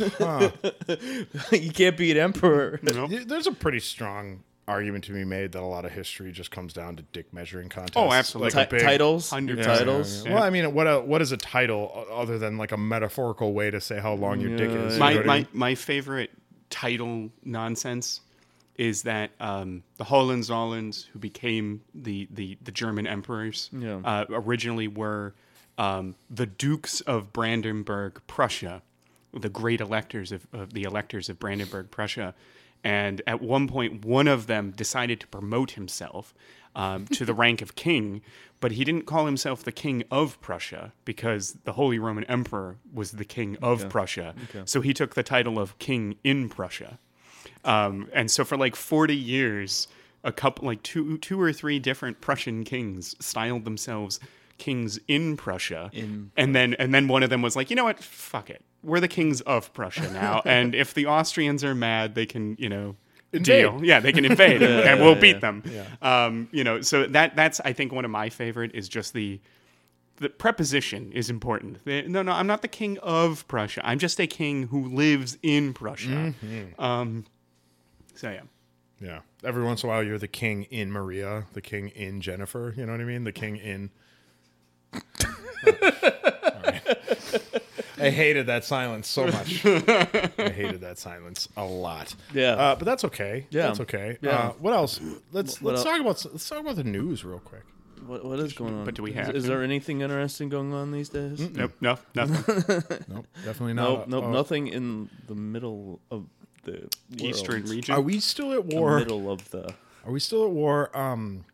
you can't beat emperor. Nope. There's a pretty strong argument to be made that a lot of history just comes down to dick measuring contests. Oh, absolutely. Like a Ti- big- titles, Hundred your percent. titles. Yeah. Well, I mean, what a, what is a title other than like a metaphorical way to say how long your dick is? You know my what I my, mean? my favorite title nonsense is that um, the Hohenzollerns, who became the, the, the German emperors, Yeah. uh, originally were um, the Dukes of Brandenburg, Prussia, the great electors of, of the electors of Brandenburg, Prussia. And at one point, one of them decided to promote himself um, to the rank of king, but he didn't call himself the king of Prussia because the Holy Roman Emperor was the king of Prussia. So he took the title of king in Prussia. Um, and so for like 40 years, a couple, like two, two or three different Prussian kings styled themselves kings in Prussia. In and then, and then one of them was like, you know what? Fuck it. We're the kings of Prussia now. and if the Austrians are mad, they can, you know, deal. Yeah, they can invade and, and we'll beat them. Um, you know, so that, that's, I think one of my favorite is just the, the preposition is important. The- no, no, I'm not the king of Prussia. I'm just a king who lives in Prussia. Um, so yeah, Yeah. Every once in a while, you're the king in Maria, the king in Jennifer. You know what I mean? The king in. I hated that silence so much. I hated that silence a lot. Yeah. uh, but that's okay. Yeah. that's okay. Yeah. Uh, what else? Let's What let's el- talk about let's talk about the news real quick. What, what is going on? But do we have Is, to? there anything interesting going on these days? nope, no, nothing. Nope, definitely not. Nope, nope, Uh, nothing in the middle of the Eastern world. region. Are we still at The war? middle of the. Are we still at war? Um,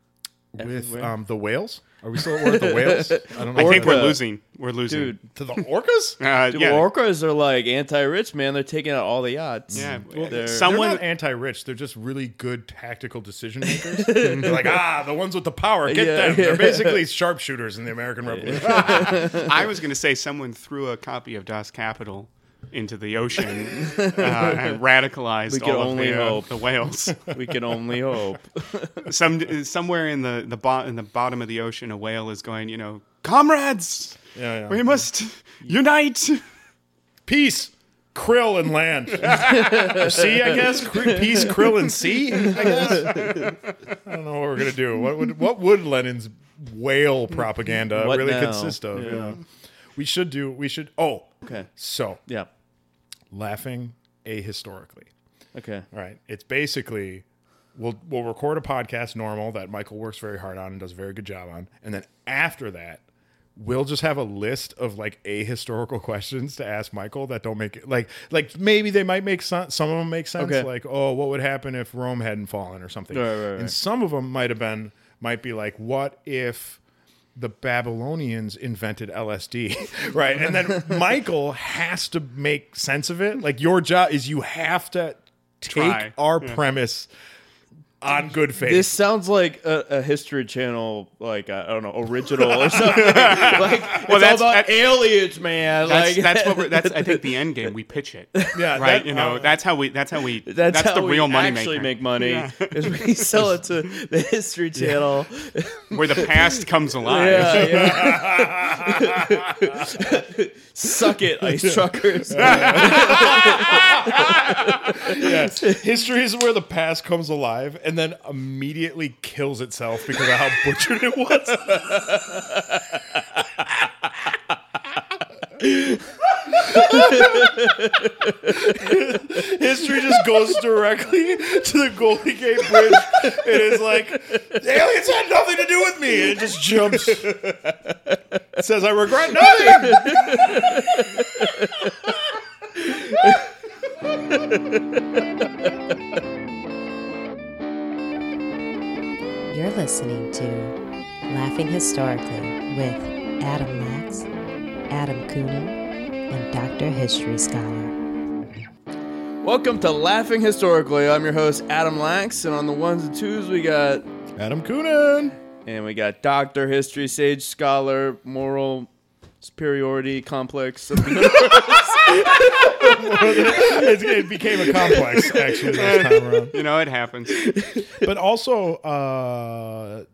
with um the whales? Are we still at war with the whales? I don't know. I think we're losing. We're losing. Dude, to the orcas. uh, dude yeah, orcas are like anti-rich, man. They're taking out all the yachts. Yeah, Well, they're, Someone- they're not anti-rich. They're just really good tactical decision makers. they're like, ah, the ones with the power, get Yeah, them. They're basically sharpshooters in the American Revolution. I was going to say someone threw a copy of Das Kapital into the ocean uh, and radicalized We can all only of the, uh, hope. the whales. we can only hope. Some somewhere in the the, bo- in the bottom of the ocean, a whale is going, you know, comrades, Yeah, yeah. we must unite. Peace, krill and land. Or sea, I guess. Kr- Peace, krill and sea. I guess. I don't know what we're gonna do. What would what would Lenin's whale propaganda What really now? consist of? Yeah. You know? We should do. We should. Oh, Okay. so Yeah. Laughing ahistorically. Okay. All right. It's basically we'll we'll record a podcast normal that Michael works very hard on and does a very good job on, and then after that, we'll just have a list of like ahistorical questions to ask Michael that don't make it like like maybe they might make some some of them make sense Okay. like oh what would happen if Rome hadn't fallen or something, Right, right, right. and some of them might have been might be like what if the Babylonians invented LSD, right? And then Michael has to make sense of it. Like your job is you have to take Try. our premise on good faith. This sounds like a, a History Channel, like I don't know, original or something. like, well, it's all that's- about that- aliens, man. That's, like, that's what we're, that's I think the end game. We pitch it. Yeah, right. that- you know, uh, that's how we. That's how we. That's, That's, how the we real money actually maker. make money. Yeah. Is we sell it to the History Channel. where the past comes alive. Yeah, yeah. Suck it, ice truckers. yes. History is where the past comes alive and then immediately kills itself because of how butchered it was. History just goes directly to the Golden Gate Bridge. It is like the aliens had nothing to do with me. It just jumps. It says I regret nothing. You're listening to Laughing Historically with Adam Lax, Adam Coonan, and Dr. History Scholar. Welcome to Laughing Historically. I'm your host Adam Lax, and on the ones and twos we got, Adam Coonan. and we got Doctor History, Sage Scholar, Moral Superiority Complex. of the universe. It, it became a complex actually this time around. You know, it happens. But also, uh,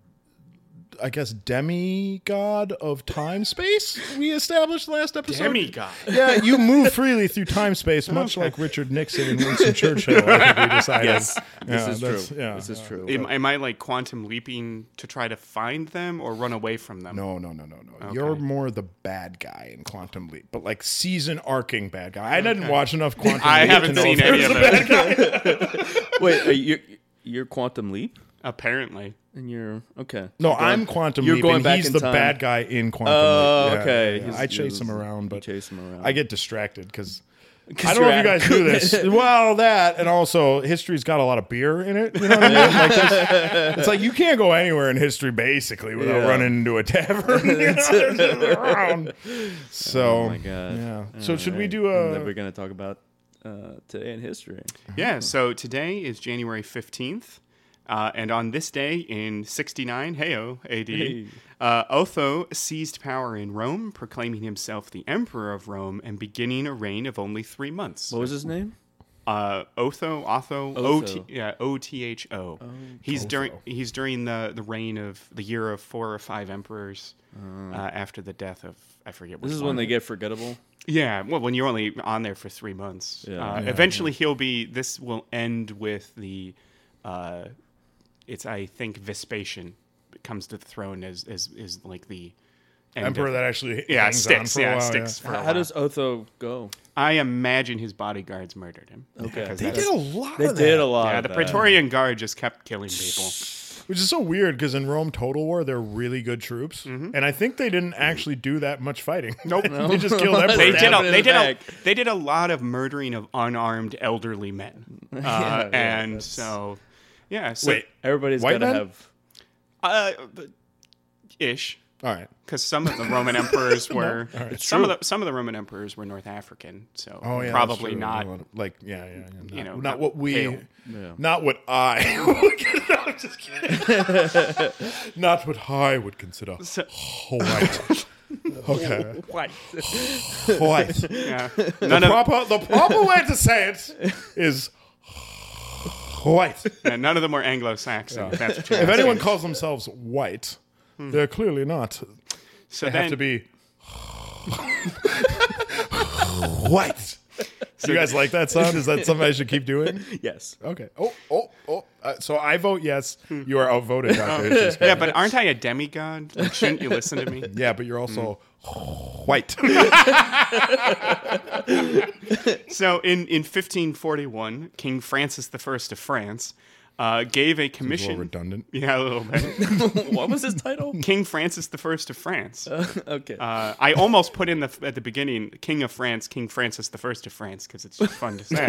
I guess, demigod of time space. We established last episode. Demigod. Yeah, you move freely through time space, much like Richard Nixon and Winston Churchill. I think we decided. Yes, Yeah, this is that's- true. Yeah, this is true. Am, am I like quantum leaping to try to find them or run away from them? No, no, no, no, no. You're more the bad guy in Quantum Leap, but like season arcing bad guy. I didn't watch enough Quantum I Leap to haven't know seen any of it. Wait, uh, are you you're Quantum Leap, Apparently. And you're okay. No, You're going- I'm Quantum you're Leap, going and back he's in the time. bad guy in Quantum Oh, Leap. Yeah, okay. yeah, yeah. I chase him around, but chase him around. I get distracted because I don't know if you guys at- do this. Well, that and also history's got a lot of beer in it. You know what I mean? Like there's- it's like you can't go anywhere in history basically without Yeah. running into a tavern. you know, there's just around. So, Oh my god. yeah. So should we Alright. do And a? then we're gonna talk about uh, today in history. Yeah, so today is January 15th. Uh, and on this day in 69, heyo, AD, Hey. uh, Otho seized power in Rome, proclaiming himself the emperor of Rome and beginning a reign of only three months. What was his name? Uh, Otho, Otho, Otho. O T, yeah, O T H O. He's during he's during the the reign of the year of four or five emperors uh, after the death of I forget. What this is one. when they get forgettable. Yeah, well, when you're only on there for three months. Yeah. Uh, Yeah, eventually, he'll be. This will end with the. Uh, it's I think Vespasian comes to the throne as as is like the Emperor of- that actually yeah sticks on for a yeah while, sticks. For How, how does Otho go? I imagine his bodyguards murdered him. Okay. They that's- did a lot. They of did a lot. yeah, of the that. Praetorian Guard just kept killing people. Which is so weird because in Rome Total War, they're really good troops, and I think they didn't actually do that much fighting. Nope. they just killed They They did. A, they the did. A, they did a lot of murdering of unarmed elderly men, uh, yeah, and that's- so yeah. So, Wait, Everybody's White got to men? have. uh, ish. all right. because some of the Roman emperors were It's some true. of the some of the Roman emperors were North African, so Oh yeah, probably not. like yeah, yeah, yeah. Not, You know, not not what we. Yeah. not what I. would no, I'm just kidding. not what I would consider So- white. Okay, What? white. Yeah, The none of proper, the proper way to say it is white. yeah, none of them were Anglo-Saxon. If, that's what you're If asking. anyone calls themselves white, they're clearly not. so They then, have to be white. Do you guys like that sound? Is that something I should keep doing? yes. Okay. Oh, oh, oh. Uh, so I vote yes. You are outvoted, Dr. Hitchens. yeah, but aren't I a demigod? Like, shouldn't you listen to me? Yeah, but you're also white. So in in 1541, King Francis I of France uh, gave a a little commission. redundant. Yeah, a little bit. what was his title? King Francis I of France. okay. Uh, I almost put in the at the beginning King of France, King Francis I of France, because it's just fun to say.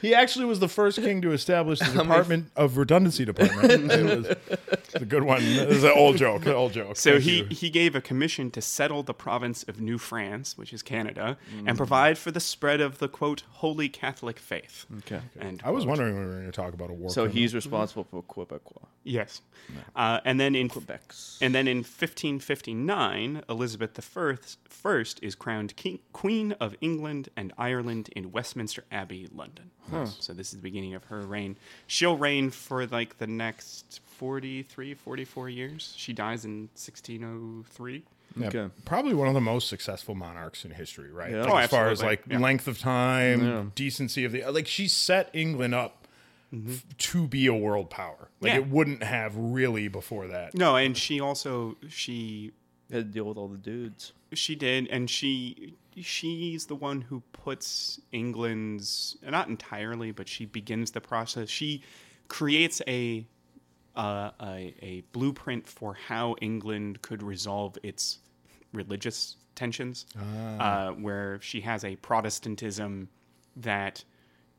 He actually was the first king to establish the Department of Redundancy Department. it was a good one. It was an old joke. An old joke. So Thank he, you. he gave a commission to settle the province of New France, which is Canada, Mm. and provide for the spread of the quote holy Catholic faith. okay. And I was wondering when we were going to talk about a war. So criminal. he's responsible for Quebecois. yes, uh, and then in Quebecs. and then in 1559, Elizabeth the First first is crowned king, Queen of England and Ireland in Westminster Abbey, London. So this is the beginning of her reign. She'll reign for like the next 43, 44 years. She dies in 1603. Yeah, Okay. Probably one of the most successful monarchs in history, right? Yeah. Like, Oh, as far as like Yeah. length of time, Yeah. decency of the like, she set England up mm-hmm. f- to be a world power. Like Yeah. it wouldn't have really before that. No, and she also she Had to deal with all the dudes. she did, and she she's the one who puts England's not entirely, but she begins the process. She creates a uh, a, a blueprint for how England could resolve its religious tensions, uh, where she has a Protestantism that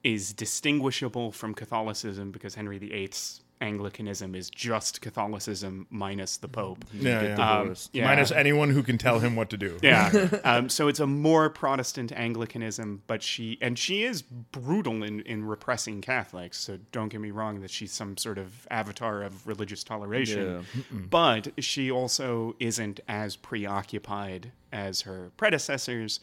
is distinguishable from Catholicism because Henry VIII's Anglicanism is just Catholicism minus the Pope. Yeah, yeah. divorced. Yeah. Minus anyone who can tell him what to do. Yeah. um, so it's a more Protestant Anglicanism, but she and she is brutal in, in repressing Catholics. So don't get me wrong that she's some sort of avatar of religious toleration. But she also isn't as preoccupied as her predecessors,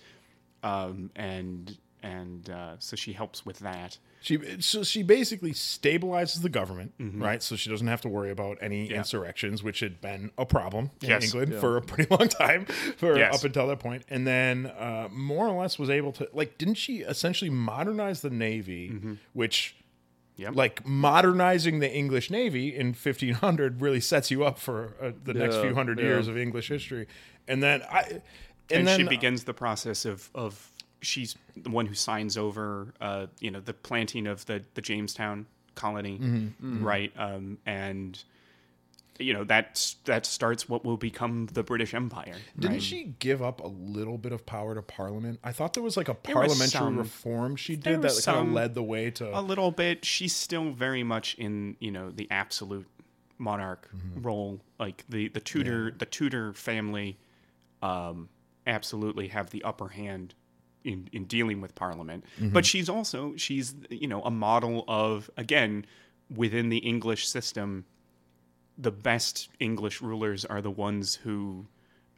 um, and and uh, so she helps with that. She so she basically stabilizes the government, right? So she doesn't have to worry about any Mm-hmm. Yeah. insurrections, which had been a problem in Yes. England for a pretty long time, for Yes. up until that point. And then uh, more or less was able to like, didn't she essentially modernize the navy, which. Mm-hmm. Yep. Like modernizing the English Navy in 1500 really sets you up for uh, the next few hundred yeah. years of English history, and then I, and, and, then she begins the process of of she's the one who signs over uh, you know the planting of the the Jamestown colony Mm-hmm. right um, and you know that that starts what will become the British Empire Didn't right? she give up a little bit of power to Parliament? I thought there was like a There parliamentary some- reform she did that was kind of led the way to. a little bit she's still very much in you know the absolute monarch Mm-hmm. role like the the Tudor the Tudor family um absolutely have the upper hand in in dealing with parliament Mm-hmm. but she's also she's you know a model of again within the English system the best English rulers are the ones who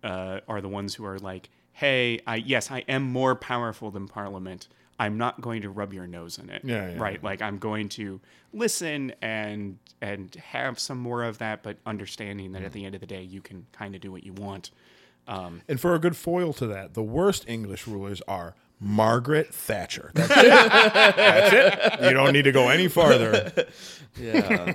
uh, are the ones who are like, "Hey, I yes, I am more powerful than Parliament. I'm not going to rub your nose in it. Yeah, yeah, right. Like I'm going to listen and and have some more of that, but understanding that at the end of the day, you can kind of do what you want. Um, and for a good foil to that, the worst English rulers are Margaret Thatcher. That's it. That's it. You don't need to go any farther. Yeah.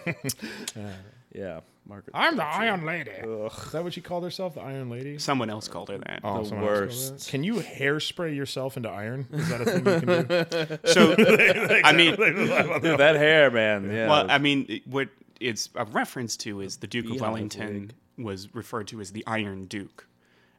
yeah. Margaret. I'm the Iron Lady. Is that what she called herself? The Iron Lady? someone else called her that. Oh, The someone else called worst. that? Can you hairspray yourself into iron? Is that a thing you can do? So I mean, Dude, that hair, man. Yeah. Well, I mean, what it's a reference to is the Duke of Wellington wig. was referred to as the Iron Duke.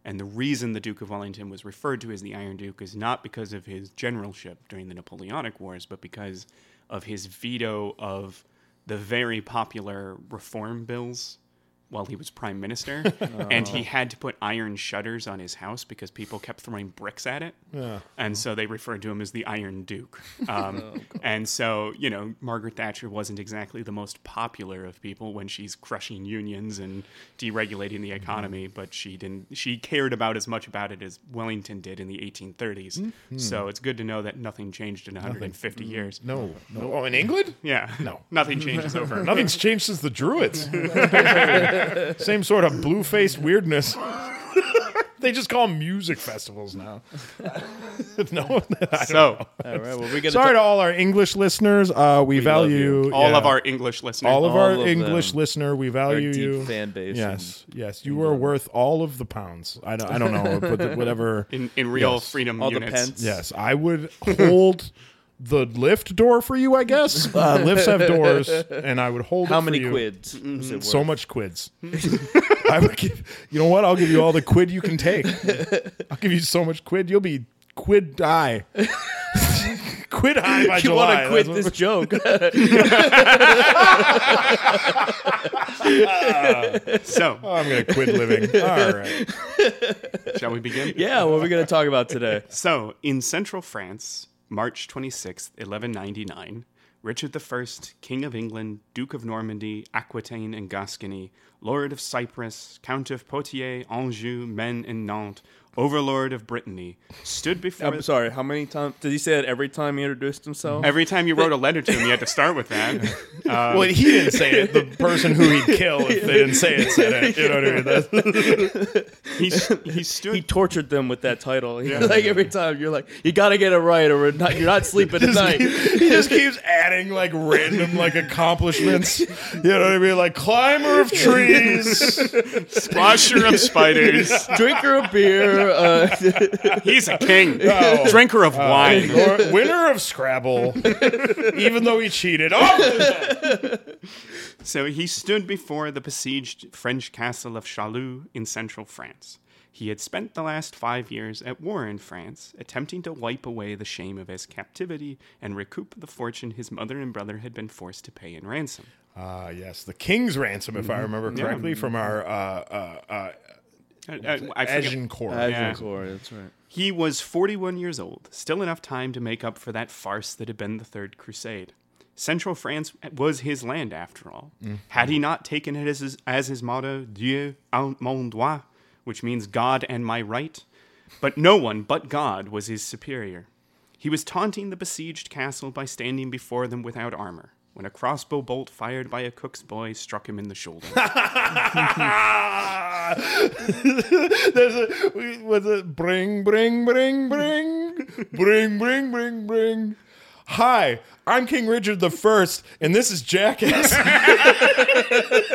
And the reason the Duke of Wellington was referred to as the Iron Duke is not because of his generalship during the Napoleonic Wars, but because of his veto of the very popular reform bills while he was prime minister. Oh. And he had to put iron shutters on his house because people kept throwing bricks at it. Yeah. And so they referred to him as the Iron Duke. Um, oh, and so, you know, Margaret Thatcher wasn't exactly the most popular of people when she's crushing unions and deregulating the economy, mm-hmm. but she didn't, she cared about as much about it as Wellington did in the 1830s. Mm-hmm. So it's good to know that nothing changed in 150 mm-hmm. years. No. no. Oh, in England? Yeah. No. Nothing changes over. Nothing's changed since the Druids. Same sort of blue faced weirdness. they just call them music festivals now. no, I don't So, all right. Well, we're gonna Sorry to all our English listeners. Uh, we, love value you. all yeah, of our English listeners. all of all our of English them. listener. We our value deep you. fan base. Yes, yes, you are worth all of the pounds. I don't, I don't know, but the- whatever. in, in real Yes. freedom All the units. pence. Yes, I would hold the lift door for you. I guess uh, lifts have doors, and I would hold. How it for many you. quids? is it So worth? much quids. I would give. You know what? I'll give you all the quid you can take. I'll give you so much quid. You'll be quid die. quid high by You July. want to quit this joke? So, what- I'm gonna quit living. All right. shall we begin? yeah. What are we gonna talk about today? So, in central France, March 26th, 1199, Richard I, King of England, Duke of Normandy, Aquitaine, and Gascony, Lord of Cyprus, Count of Poitiers, Anjou, Maine, and Nantes, Overlord of Brittany, stood before. I'm sorry. How many times did he say it every time he introduced himself? Every time you wrote a letter to him, you had to start with that. Um, well, he didn't say it. The person who he'd kill if they didn't say it said it. You know what I mean? That's, He, he stood. he tortured them with that title. Yeah. like every time you're like, you got to get it right, or we're not, you're not sleeping tonight. he just keeps adding like random like accomplishments. You know what I mean? Like climber of trees. Squasher of spiders. Drinker of beer. Uh, He's a king. Oh. Drinker of wine. Or winner of Scrabble, even though he cheated. Oh, So he stood before the besieged French castle of Chalus in central France. He had spent the last five years at war in France, attempting to wipe away the shame of his captivity and recoup the fortune his mother and brother had been forced to pay in ransom. Ah, yes, the king's ransom, if I remember correctly, from our uh, uh, uh, Uh, uh, Agincourt. Agincourt, that's right. He was 41 years old, still enough time to make up for that farce that had been the Third Crusade. Central France was his land, after all. Had he not taken it as his, as his motto, Dieu et mon droit, which means God and my right? But no one but God was his superior. He was taunting the besieged castle by standing before them without armor when a crossbow bolt fired by a cook's boy struck him in the shoulder. There's a was it bring bring bring bring bring bring bring bring. Hi, I'm King Richard the First, and this is Jackass.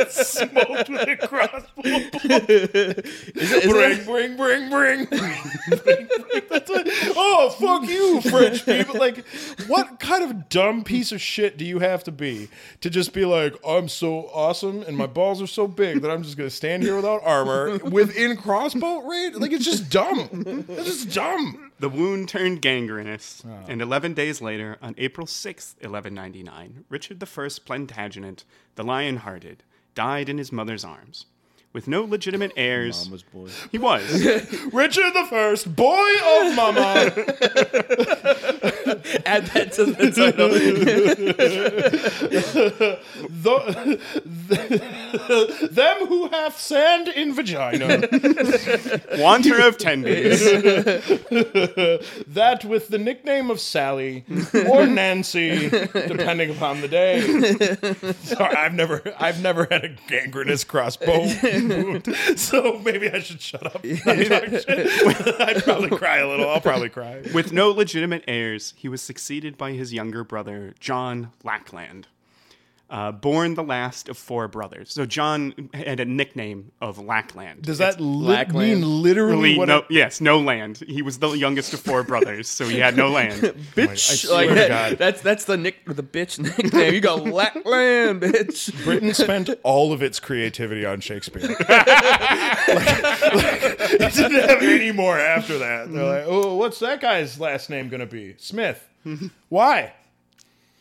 Smoked with a crossbow. bring, bring, bring, bring, bring. That's what, oh, fuck you, French people. Like, what kind of dumb piece of shit do you have to be to just be like, I'm so awesome and my balls are so big that I'm just going to stand here without armor within crossbow range? Like, it's just dumb. It's just dumb. The wound turned gangrenous, oh. and 11 days later, on April 6th, 1199, Richard I Plantagenet, the Lion Hearted, died in his mother's arms. With no legitimate heirs, Mama's boy. he was. Richard the First, boy of mama. Add that to the title. The, the- them who have sand in vagina. Wanter of Tendies. that with the nickname of Sally or Nancy, depending upon the day. Sorry, I've never, I've never had a gangrenous crossbow wound, so maybe I should shut up. and not talk shit. I'd probably cry a little. I'll probably cry. With no legitimate heirs, he was succeeded by his younger brother, John Lackland. Uh, born the last of four brothers. So John had a nickname of Lackland. Does that li- Lackland. mean literally what? no, it- yes, no land. He was the youngest of four brothers, so he had no land. bitch. I swear like to that- God. that's that's the nick the bitch nickname. You got Lackland, bitch. Britain spent all of its creativity on Shakespeare. like, like, it didn't have any more after that. They're like, oh, what's that guy's last name going to be? Smith. Why?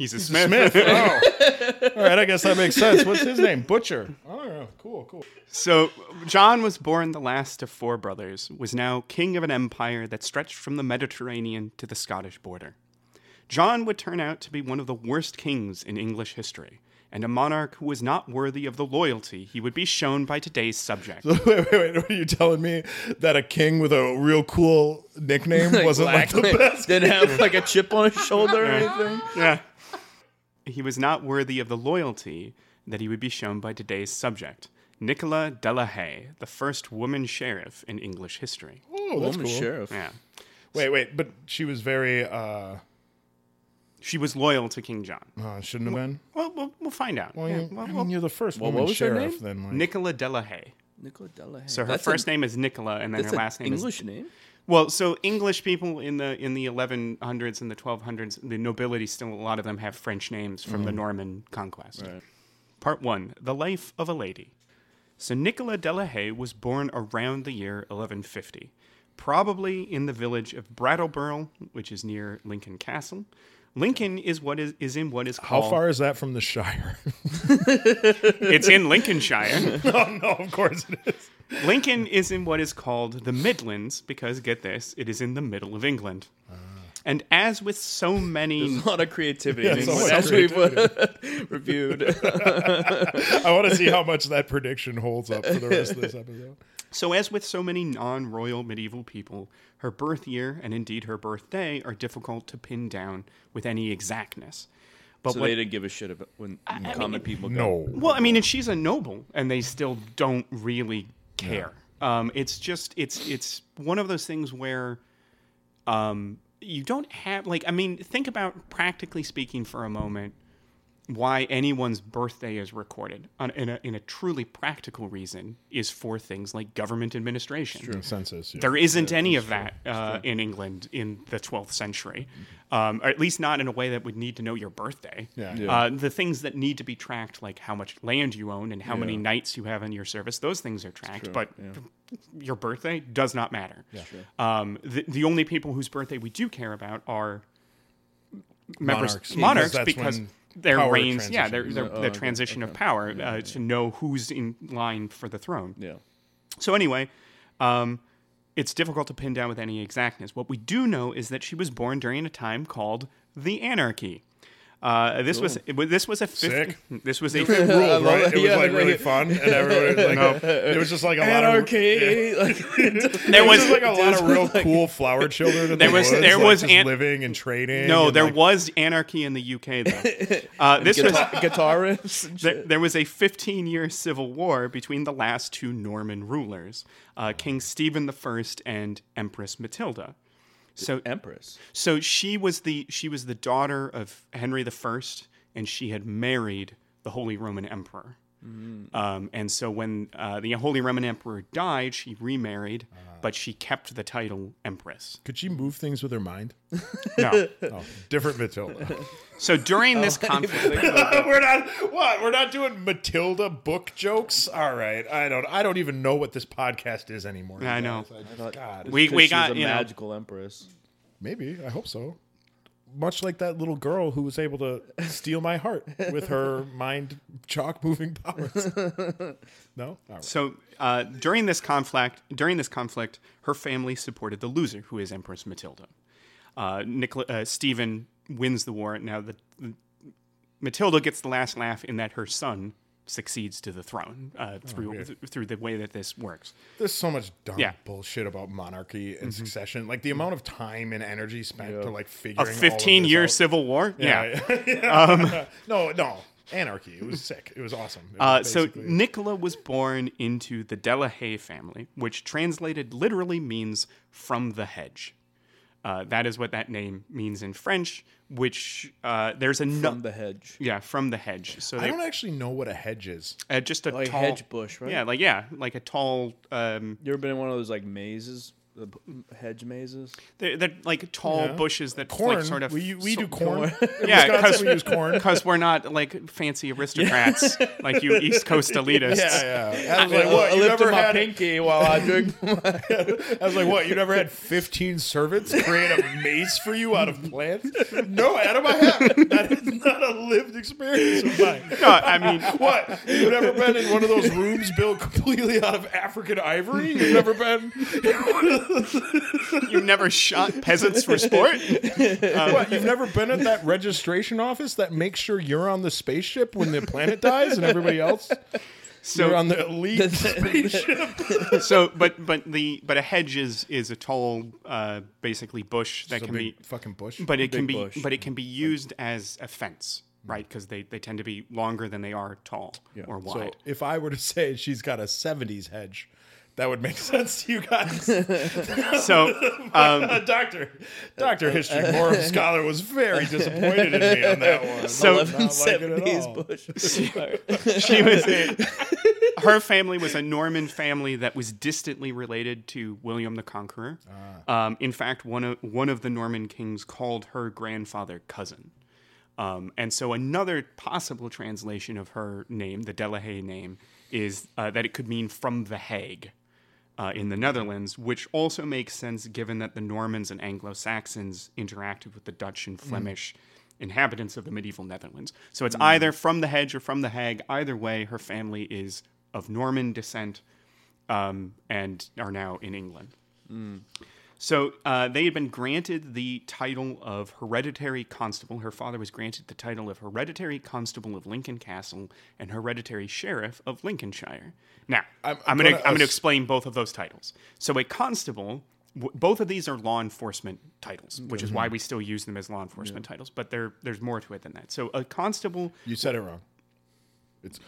He's a Smith. Smith. Oh. All right, I guess that makes sense. What's his name? Butcher. Oh, cool, cool. So John was born the last of four brothers, was now king of an empire that stretched from the Mediterranean to the Scottish border. John would turn out to be one of the worst kings in English history, and a monarch who was not worthy of the loyalty he would be shown by today's subject. Wait, wait, wait. What are you telling me that a king with a real cool nickname wasn't like the best? Didn't have like a chip on his shoulder or anything. yeah. He was not worthy of the loyalty that he would be shown by today's subject, Nicola de la Haye, the first woman sheriff in English history. Oh, that's Woman cool. sheriff. Yeah. Wait, wait, but she was very. uh She was loyal to King John. uh, Shouldn't have been. Well, we'll, we'll find out. Well, Yeah, you, well, I mean, you're the first Well, woman what was sheriff. Then, like, Nicola de la Haye. Nicola Delahaye. So her That's first a, name is Nicola, and then her last name English is name. Well. So English people in the in the 1100s and the 1200s, the nobility still a lot of them have French names from the mm. Norman conquest. Part one: The life of a lady. So Nicola de la Haye was born around the year 1150, probably in the village of Brattleby, which is near Lincoln Castle. Lincoln is what is, is in what is called. How far is that from the Shire? It's in Lincolnshire. oh no, of course it is. Lincoln is in what is called the Midlands because, get this, it is in the middle of England. And as with so many. There's a lot of creativity in Yeah, so English, much as we've uh, reviewed. I want to see how much that prediction holds up for the rest of this episode. So, as with so many non royal medieval people, her birth year and indeed her birthday are difficult to pin down with any exactness. But so what, they didn't give a shit about when common people go. No. Well, I mean, and she's a noble, and they still don't really care. Um, it's just it's it's one of those things where um, you don't have like I mean, think about practically speaking for a moment why anyone's birthday is recorded on, in, a, in a truly practical reason is for things like government administration. Census. yeah. There isn't any of that uh, in England in the 12th century, um, or at least not in a way that would need to know your birthday. Yeah. Yeah. Uh, the things that need to be tracked, like how much land you own and how many knights you have in your service, those things are tracked. But yeah. your birthday does not matter. Um, the, the only people whose birthday we do care about are members, Monarchs. monarchs, Because because when their power reigns, yeah, their, their, transitions. the Oh, okay, transition of okay. power uh, to know who's in line for the throne. Yeah. So anyway, um, it's difficult to pin down with any exactness. What we do know is that she was born during a time called the Anarchy. Uh, this was this was a 50, Sick. this was a It ruled, right? that. It was Yeah, like really like- fun, and everybody was like, it was just like a lot of Anarchy. Like, there was was like a lot of real cool flower children in There the was- woods, there like, was just an- living and trading. no and, there like, was anarchy in the UK though. Uh, this was guitar, guitar riffs. There, there was a 15 year civil war between the last two Norman rulers, uh, King Stephen I and Empress Matilda. So, Empress. so she was the she was the daughter of Henry I, and she had married the Holy Roman Emperor. Um, and so when uh, the Holy Roman Emperor died, she remarried, but she kept the title Empress. Could she move things with her mind? No. Oh, different Matilda. So during this conflict, we're not what? We're not doing Matilda book jokes. All right, I don't. I don't even know what this podcast is anymore. I you know. guys. I just- God, we 'Cause we got a you know, magical empress. maybe. I hope so. Much like that little girl who was able to steal my heart with her mind chalk moving powers. no, right. So uh, during this conflict, during this conflict, her family supported the loser, who is Empress Matilda. Uh, Nicola, uh, Stephen wins the war. Now, the, the- Matilda gets the last laugh in that her son succeeds to the throne uh, through weird. th- through the way that this works. There's so much dumb Yeah. bullshit about monarchy and Mm-hmm. succession. Like the amount of time and energy spent to like A figuring all of 15 this year out. civil war. Yeah. Yeah. no, no. Anarchy. It was sick. It was awesome. It Uh, was so Nicola was born into the Delahaye family, which translated literally means from the hedge. Uh, that is what that name means in French. Which uh, there's a no- From the hedge. yeah from the hedge. So I they, don't actually know what a hedge is. uh, just a Like tall hedge bush, right? Yeah, like yeah, like a tall. Um, You ever been in one of those like mazes, the hedge mazes? they're, they're like tall Yeah. bushes that Corn. like sort of we we so- do corn. Yeah, because we use corn. because we're not like fancy aristocrats like you East Coast elitists. Yeah, yeah. I was like, what? I You lifted never my had? pinky while I drink. I was like, what? You never had 15 servants create a maze for you out of plants? No, Adam, I haven't. That is not a lived experience of mine. No, I mean, What? You've never been in one of those rooms built completely out of African ivory? You've never been. You never shot peasants for sport. What? You've never been at that registration office that makes sure you're on the spaceship when the planet dies and everybody else So you're on the elite spaceship? so but but the but a hedge is is a tall uh basically bush that a can big be fucking bush. but it can be bush. but it can be used as a fence right because they they tend to be longer than they are tall or So wide if I were to say she's got a 70s hedge, that would make sense to you guys. so um Doctor, Doctor History Moral Scholar was very disappointed in me on that one. So- Not liking 1170s all. bush. she was her family was a Norman family that was distantly related to William the Conqueror. Um, in fact, one of one of the Norman kings called her grandfather cousin. Um, and so another possible translation of her name, the Delahaye name, is uh, that it could mean from the Hague uh, in the Netherlands, which also makes sense given that the Normans and Anglo Saxons interacted with the Dutch and Flemish inhabitants of the medieval Netherlands. So it's either from the Hedge or from the Hague. Either way, her family is of Norman descent um, and are now in England. So uh, they had been granted the title of hereditary constable. Her father was granted the title of hereditary constable of Lincoln Castle and hereditary sheriff of Lincolnshire. Now, I'm, I'm going to I'm going to explain both of those titles. So a constable, w- both of these are law enforcement titles, which is why we still use them as law enforcement titles. But there there's more to it than that. So a constable You said it wrong. It's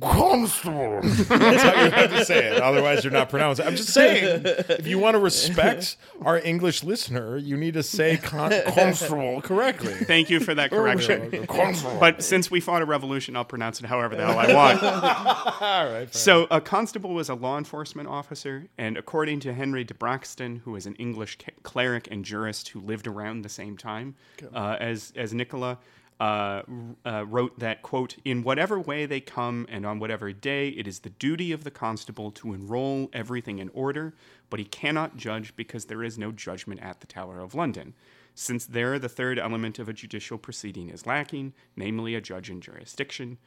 constable. That's how you have to say it. Otherwise, you're not pronouncing. I'm just saying, if you want to respect our English listener, you need to say con- constable correctly. Thank you for that correction. Constable. But since we fought a revolution, I'll pronounce it however the hell I want. All right. fair So, a constable was a law enforcement officer, and according to Henry de Bracton, who was an English cleric and jurist who lived around the same time uh, as as Nicola, uh, uh, wrote that quote: "In whatever way they come, and on whatever day, it is the duty of the constable to enroll everything in order, but he cannot judge because there is no judgment at the Tower of London." Since there the third element of a judicial proceeding is lacking, namely a judge in jurisdiction,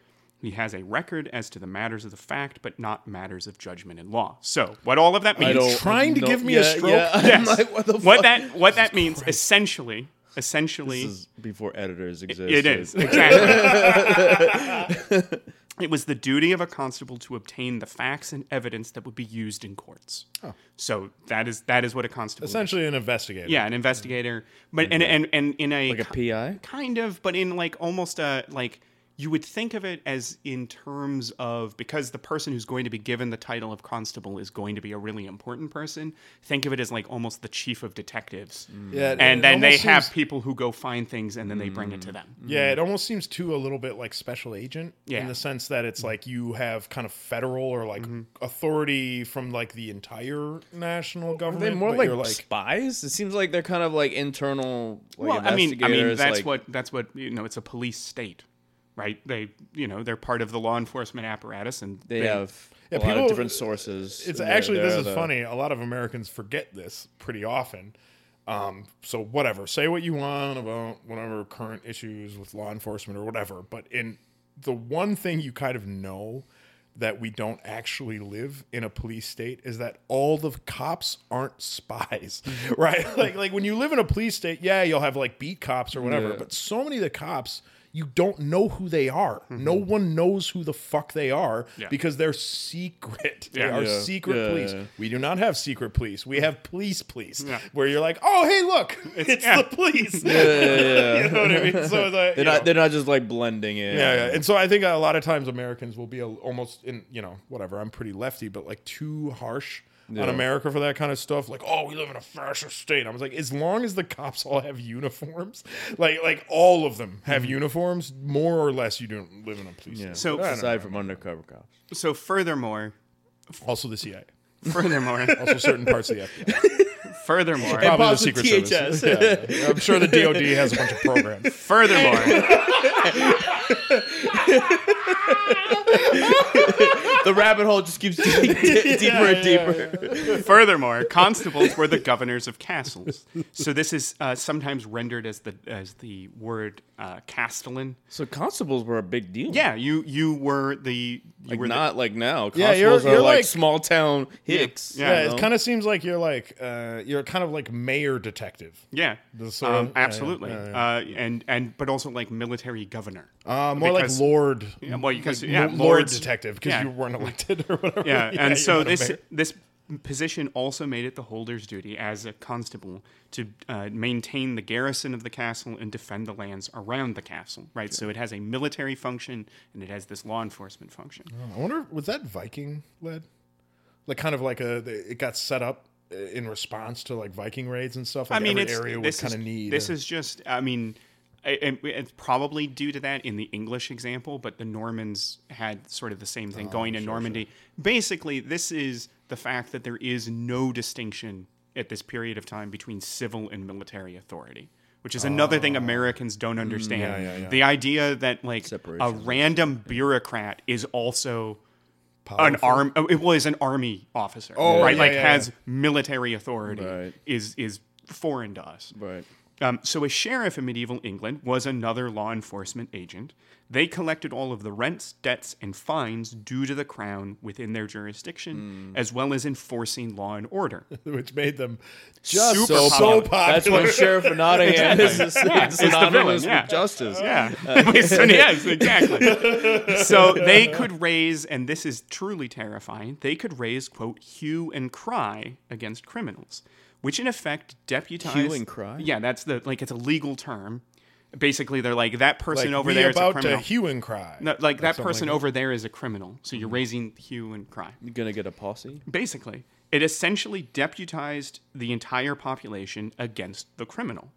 he has a record as to the matters of the fact, but not matters of judgment and law. So, what all of that means, Trying to know- give me a stroke? Yeah, Yes. like, what the what fuck? that what that means essentially essentially This is before editors existed. it is exactly. it was the duty of a constable to obtain the facts and evidence that would be used in courts. Oh. So that is that is what a constable. is. Essentially, an investigator. Yeah, an investigator, but and mm-hmm. and and in a Like a PI? kind of, but in like almost a like you would think of it as in terms of because the person who's going to be given the title of constable is going to be a really important person. Think of it as like almost the chief of detectives, mm. Yeah, it- and it then they almost have people who go find things and then they bring it to mm. them. Yeah, mm. it almost seems too a little bit like special agent Yeah. in the sense that it's like you have kind of federal or like mm-hmm. authority from like the entire national Are government. they more but like, you're, spies? It seems like they're kind of like internal. Like well, I mean, I mean that's like- what that's what you know. It's a police state, right? They you know they're part of the law enforcement apparatus, and they have Yeah, a lot of different sources. It's and they're- actually this is the- funny. A lot of Americans forget this pretty often. Um, so whatever, say what you want about whatever current issues with law enforcement or whatever, but in the one thing you kind of know that we don't actually live in a police state is that all the cops aren't spies, right? like like when you live in a police state, yeah, you'll have like beat cops or whatever, Yeah. but so many of the cops you don't know who they are. No Mm-hmm. one knows who the fuck they are Yeah. because they're secret. They Yeah. are Yeah. secret police. We do not have secret police. We have police police, where you're like, oh hey, look, it's, yeah. the police. Yeah, yeah, yeah. you know what I mean? So the, They're not. know. They're not just like blending in. Yeah, yeah, and so I think a lot of times Americans will be a, almost in, you know, whatever. I'm pretty lefty, but like too harsh on America for that kind of stuff. Like, oh, we live in a fascist state. I was like, as long as the cops all have uniforms, like, like all of them have mm-hmm. uniforms, more or less, you don't live in a police. Yeah. state. So- aside know. from undercover cops. so furthermore, also the CIA, furthermore, also certain parts of the FBI. furthermore, Probably the Secret with Service. DHS. Yeah. I'm sure the DoD has a bunch of programs. furthermore, the rabbit hole just keeps digging di- deeper and deeper. Furthermore, constables were the governors of castles. So this is uh, sometimes rendered as the as the word uh, castellan. So constables were a big deal. Yeah, you you were the you Like were not like now. Yeah, you're- Constables are you're like, like- small town hicks. Yeah, Yeah, you it kind of seems like you're like uh, you're kind of like mayor detective. yeah, The sort um, of- yeah, yeah, absolutely, yeah, Uh, and and but also like military governor. Uh, more Because- like Lord. Yeah, well, because like yeah, Lord lords- detective because yeah. you weren't elected or whatever. Yeah, you're and so this mayor. this position also made it the holder's duty as a constable to uh, maintain the garrison of the castle and defend the lands around the castle. Right, so it has a military function and it has this law enforcement function. I wonder was that Viking led, like kind of like a it got set up uh, in response to like Viking raids and stuff. Like I mean, every area would kind of need. this a- is just. I mean, I- and it's probably due to that in the English example, but the Normans had sort of the same Oh, thing going in Normandy. Basically, this is the fact that there is no distinction at this period of time between civil and military authority. Which is another thing Americans don't understand. Oh. Mm, yeah, yeah. The idea that like a Separation. random bureaucrat is also Powerful. an arm. oh, It was an army officer, Oh, right? yeah, like yeah, has military authority. Right. Is is foreign to us. Right. Um, so a sheriff in medieval England was another law enforcement agent. They collected all of the rents, debts, and fines due to the crown within their jurisdiction, as well as enforcing law and order. which made them just Super so, popular. popular. That's when Sheriff of Nottingham is is It's the synonymous villain, with justice. Yeah. So, yes, exactly. so they could raise, and this is truly terrifying, they could raise, quote, hue and cry against criminals, which in effect deputized. Hue and cry? Yeah, that's the, like, it's a legal term. Basically, they're like, that person like, over we there is a about criminal. to hue and cry. No, like that something person over there is a criminal. So Mm-hmm. you're raising hue and cry. You're gonna get a posse. Basically, it essentially deputized the entire population against the criminal.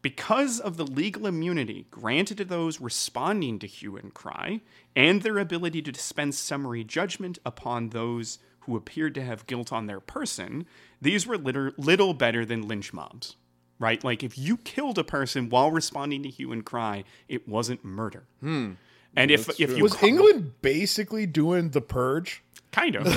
Because of the legal immunity granted to those responding to hue and cry, and their ability to dispense summary judgment upon those who appeared to have guilt on their person, these were little, little better than lynch mobs. Right? Like if you killed a person while responding to hue and cry, it wasn't murder. Hmm. And if if you was ca- England basically doing the purge? kind of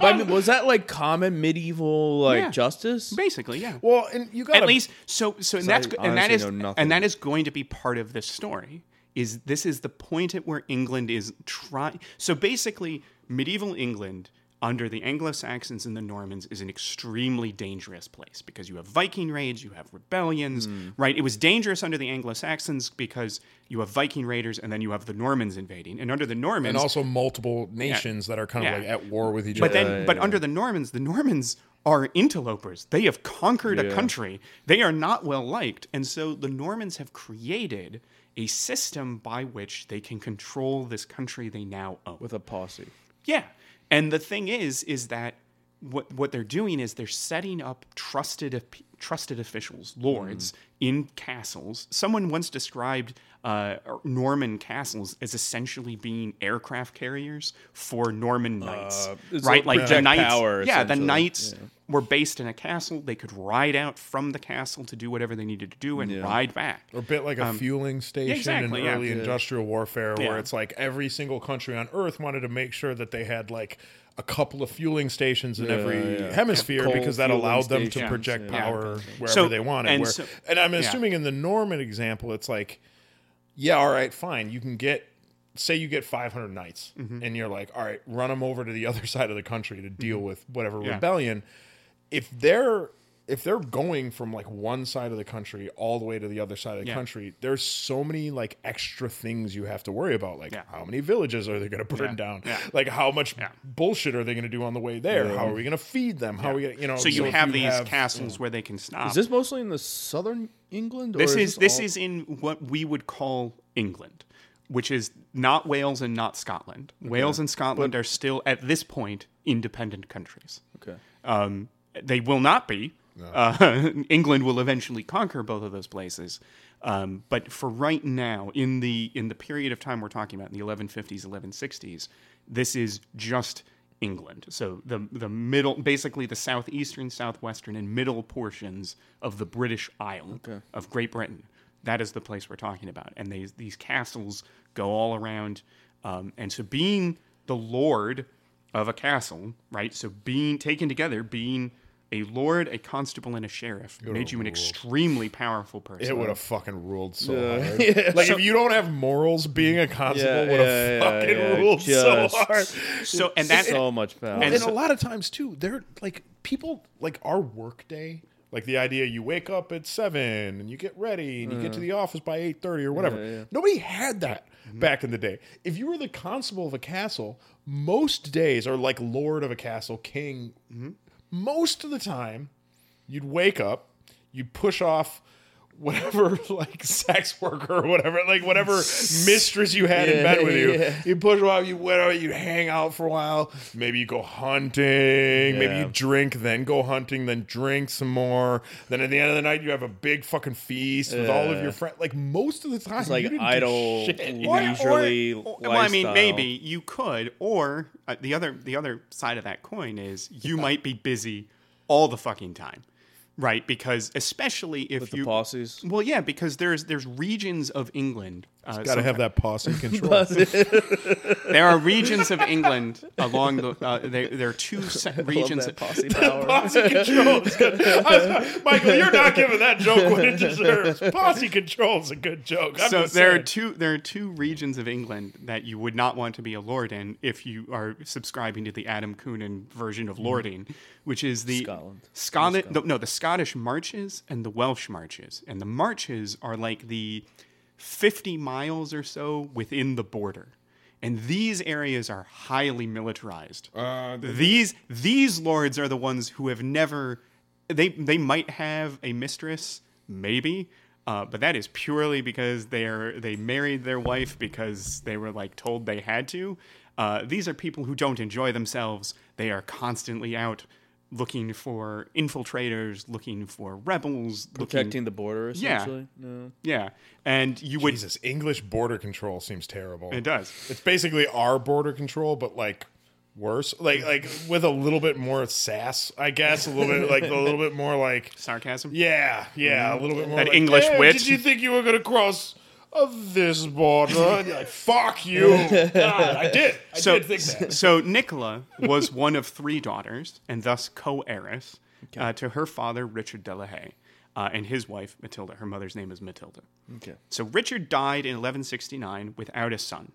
But I mean, was that like common medieval like Yeah. justice? basically, yeah. Well, and you got at least so so and that's I and that honestly is know nothing. and that is going to be part of this story is this is the point at where england is trying so basically medieval england under the Anglo-Saxons and the Normans is an extremely dangerous place because you have Viking raids, you have rebellions, hmm. right? It was dangerous under the Anglo-Saxons because you have Viking raiders and then you have the Normans invading. And under the Normans and also multiple nations that are kind of Yeah. like at war with each but other. then, but under the Normans, the Normans are interlopers. They have conquered a country. They are not well liked, and so the Normans have created a system by which they can control this country they now own. with a posse. Yeah. And the thing is, is that what what they're doing is they're setting up trusted trusted officials, lords, in castles. Someone once described uh, Norman castles as essentially being aircraft carriers for Norman knights, it's right? like Like the knights, power, yeah, the essentially. knights were based in a castle. They could ride out from the castle to do whatever they needed to do and ride back. or a bit like a fueling station Um, exactly, in early Yeah. industrial warfare, Yeah. where it's like every single country on Earth wanted to make sure that they had like a couple of fueling stations in every yeah. hemisphere Coal because that allowed them to project yeah. power wherever So- they wanted. and where- so- and I'm yeah. assuming in the Norman example, it's like, yeah, all right, fine, you can get. Say you get 500 knights, Mm-hmm. and you're like, all right, run them over to the other side of the country to deal with whatever Mm-hmm. Yeah. rebellion if they're if they're going from like one side of the country all the way to the other side of the Yeah. country, there's so many like extra things you have to worry about. Like Yeah. how many villages are they going to burn Yeah. down? Yeah. Like how much Yeah. bullshit are they going to do on the way there? How are we going to feed them? How are we going to, you know? So you if have these have- castles where they can stop. Is this mostly in the southern England? Or This is this all- is in what we would call England, which is not Wales and not Scotland. Wales and Scotland are still at this point independent countries. okay. Um, they will not be. Uh, England will eventually conquer both of those places. Um, but for right now, in the in the period of time we're talking about, in the 1150s, 1160s, this is just England. So the the middle, basically the southeastern, southwestern, and middle portions of the British Isle of Great Britain. That is the place we're talking about, and these these castles go all around. Um, and so, being the lord of a castle, right? So being taken together, being a lord, a constable, and a sheriff made you an extremely powerful person. It would have fucking ruled so hard. Like if you don't have morals, being a constable Yeah, would have yeah, yeah, fucking yeah, ruled so hard. so, and that's so much power. and and so- a lot of times too, they're like people like our work day. Like the idea, you wake up at seven and you get ready and you get to mm. the office by eight thirty or whatever. Nobody had that mm-hmm. back in the day. If you were the constable of a castle, most days, are like lord of a castle, king, mm-hmm. Most of the time, you'd wake up, you'd push off whatever like sex worker or whatever, like whatever mistress you had in bed with you. Yeah. You push off, you whatever, you hang out for a while. Maybe you go hunting. Maybe you drink, then go hunting, then drink some more. Then at the end of the night, you have a big fucking feast with all of your friends. Like most of the time, It's like you didn't do idle, leisurely Or- well, I mean, maybe you could, or uh, the other the other side of that coin is you might be busy all the fucking time, right? Because especially if with the you posses. well, yeah, because there's there's regions of England. Uh, Got to have that posse control. there are regions of England along the. Uh, there, there are two se- regions. Love that posse power. Posse control is Michael, you're not giving that joke what it deserves. Posse control is a good joke. I'm so just there are two there are two regions of England that you would not want to be a lord in if you are subscribing to the Adam Coonan version of lording, which is the Scotland. Scotland. No, no, the Scottish marches and the Welsh marches, and the marches are like the fifty miles or so within the border. And these areas are highly militarized. these these lords are the ones who have never they they might have a mistress, maybe, uh, but that is purely because they are they married their wife because they were like told they had to. Uh, these are people who don't enjoy themselves. They are constantly out looking for infiltrators, looking for rebels, looking, Protecting the border, Yeah. essentially. No. yeah, and you would. Jesus, English border control seems terrible. It does. It's basically our border control, but like worse. Like like with a little bit more sass, I guess. A little bit like a little bit more like Sarcasm. yeah, yeah, a little bit more That like, English "Hey, wit." Did you think you were gonna cross of this border? And you're like, fuck you. God, I did. I so, did think that. so Nicola was one of three daughters, and thus co-heiress uh, to her father Richard de la Haye, uh, and his wife Matilda. Her mother's name is Matilda. Okay. So Richard died in 1169 without a son.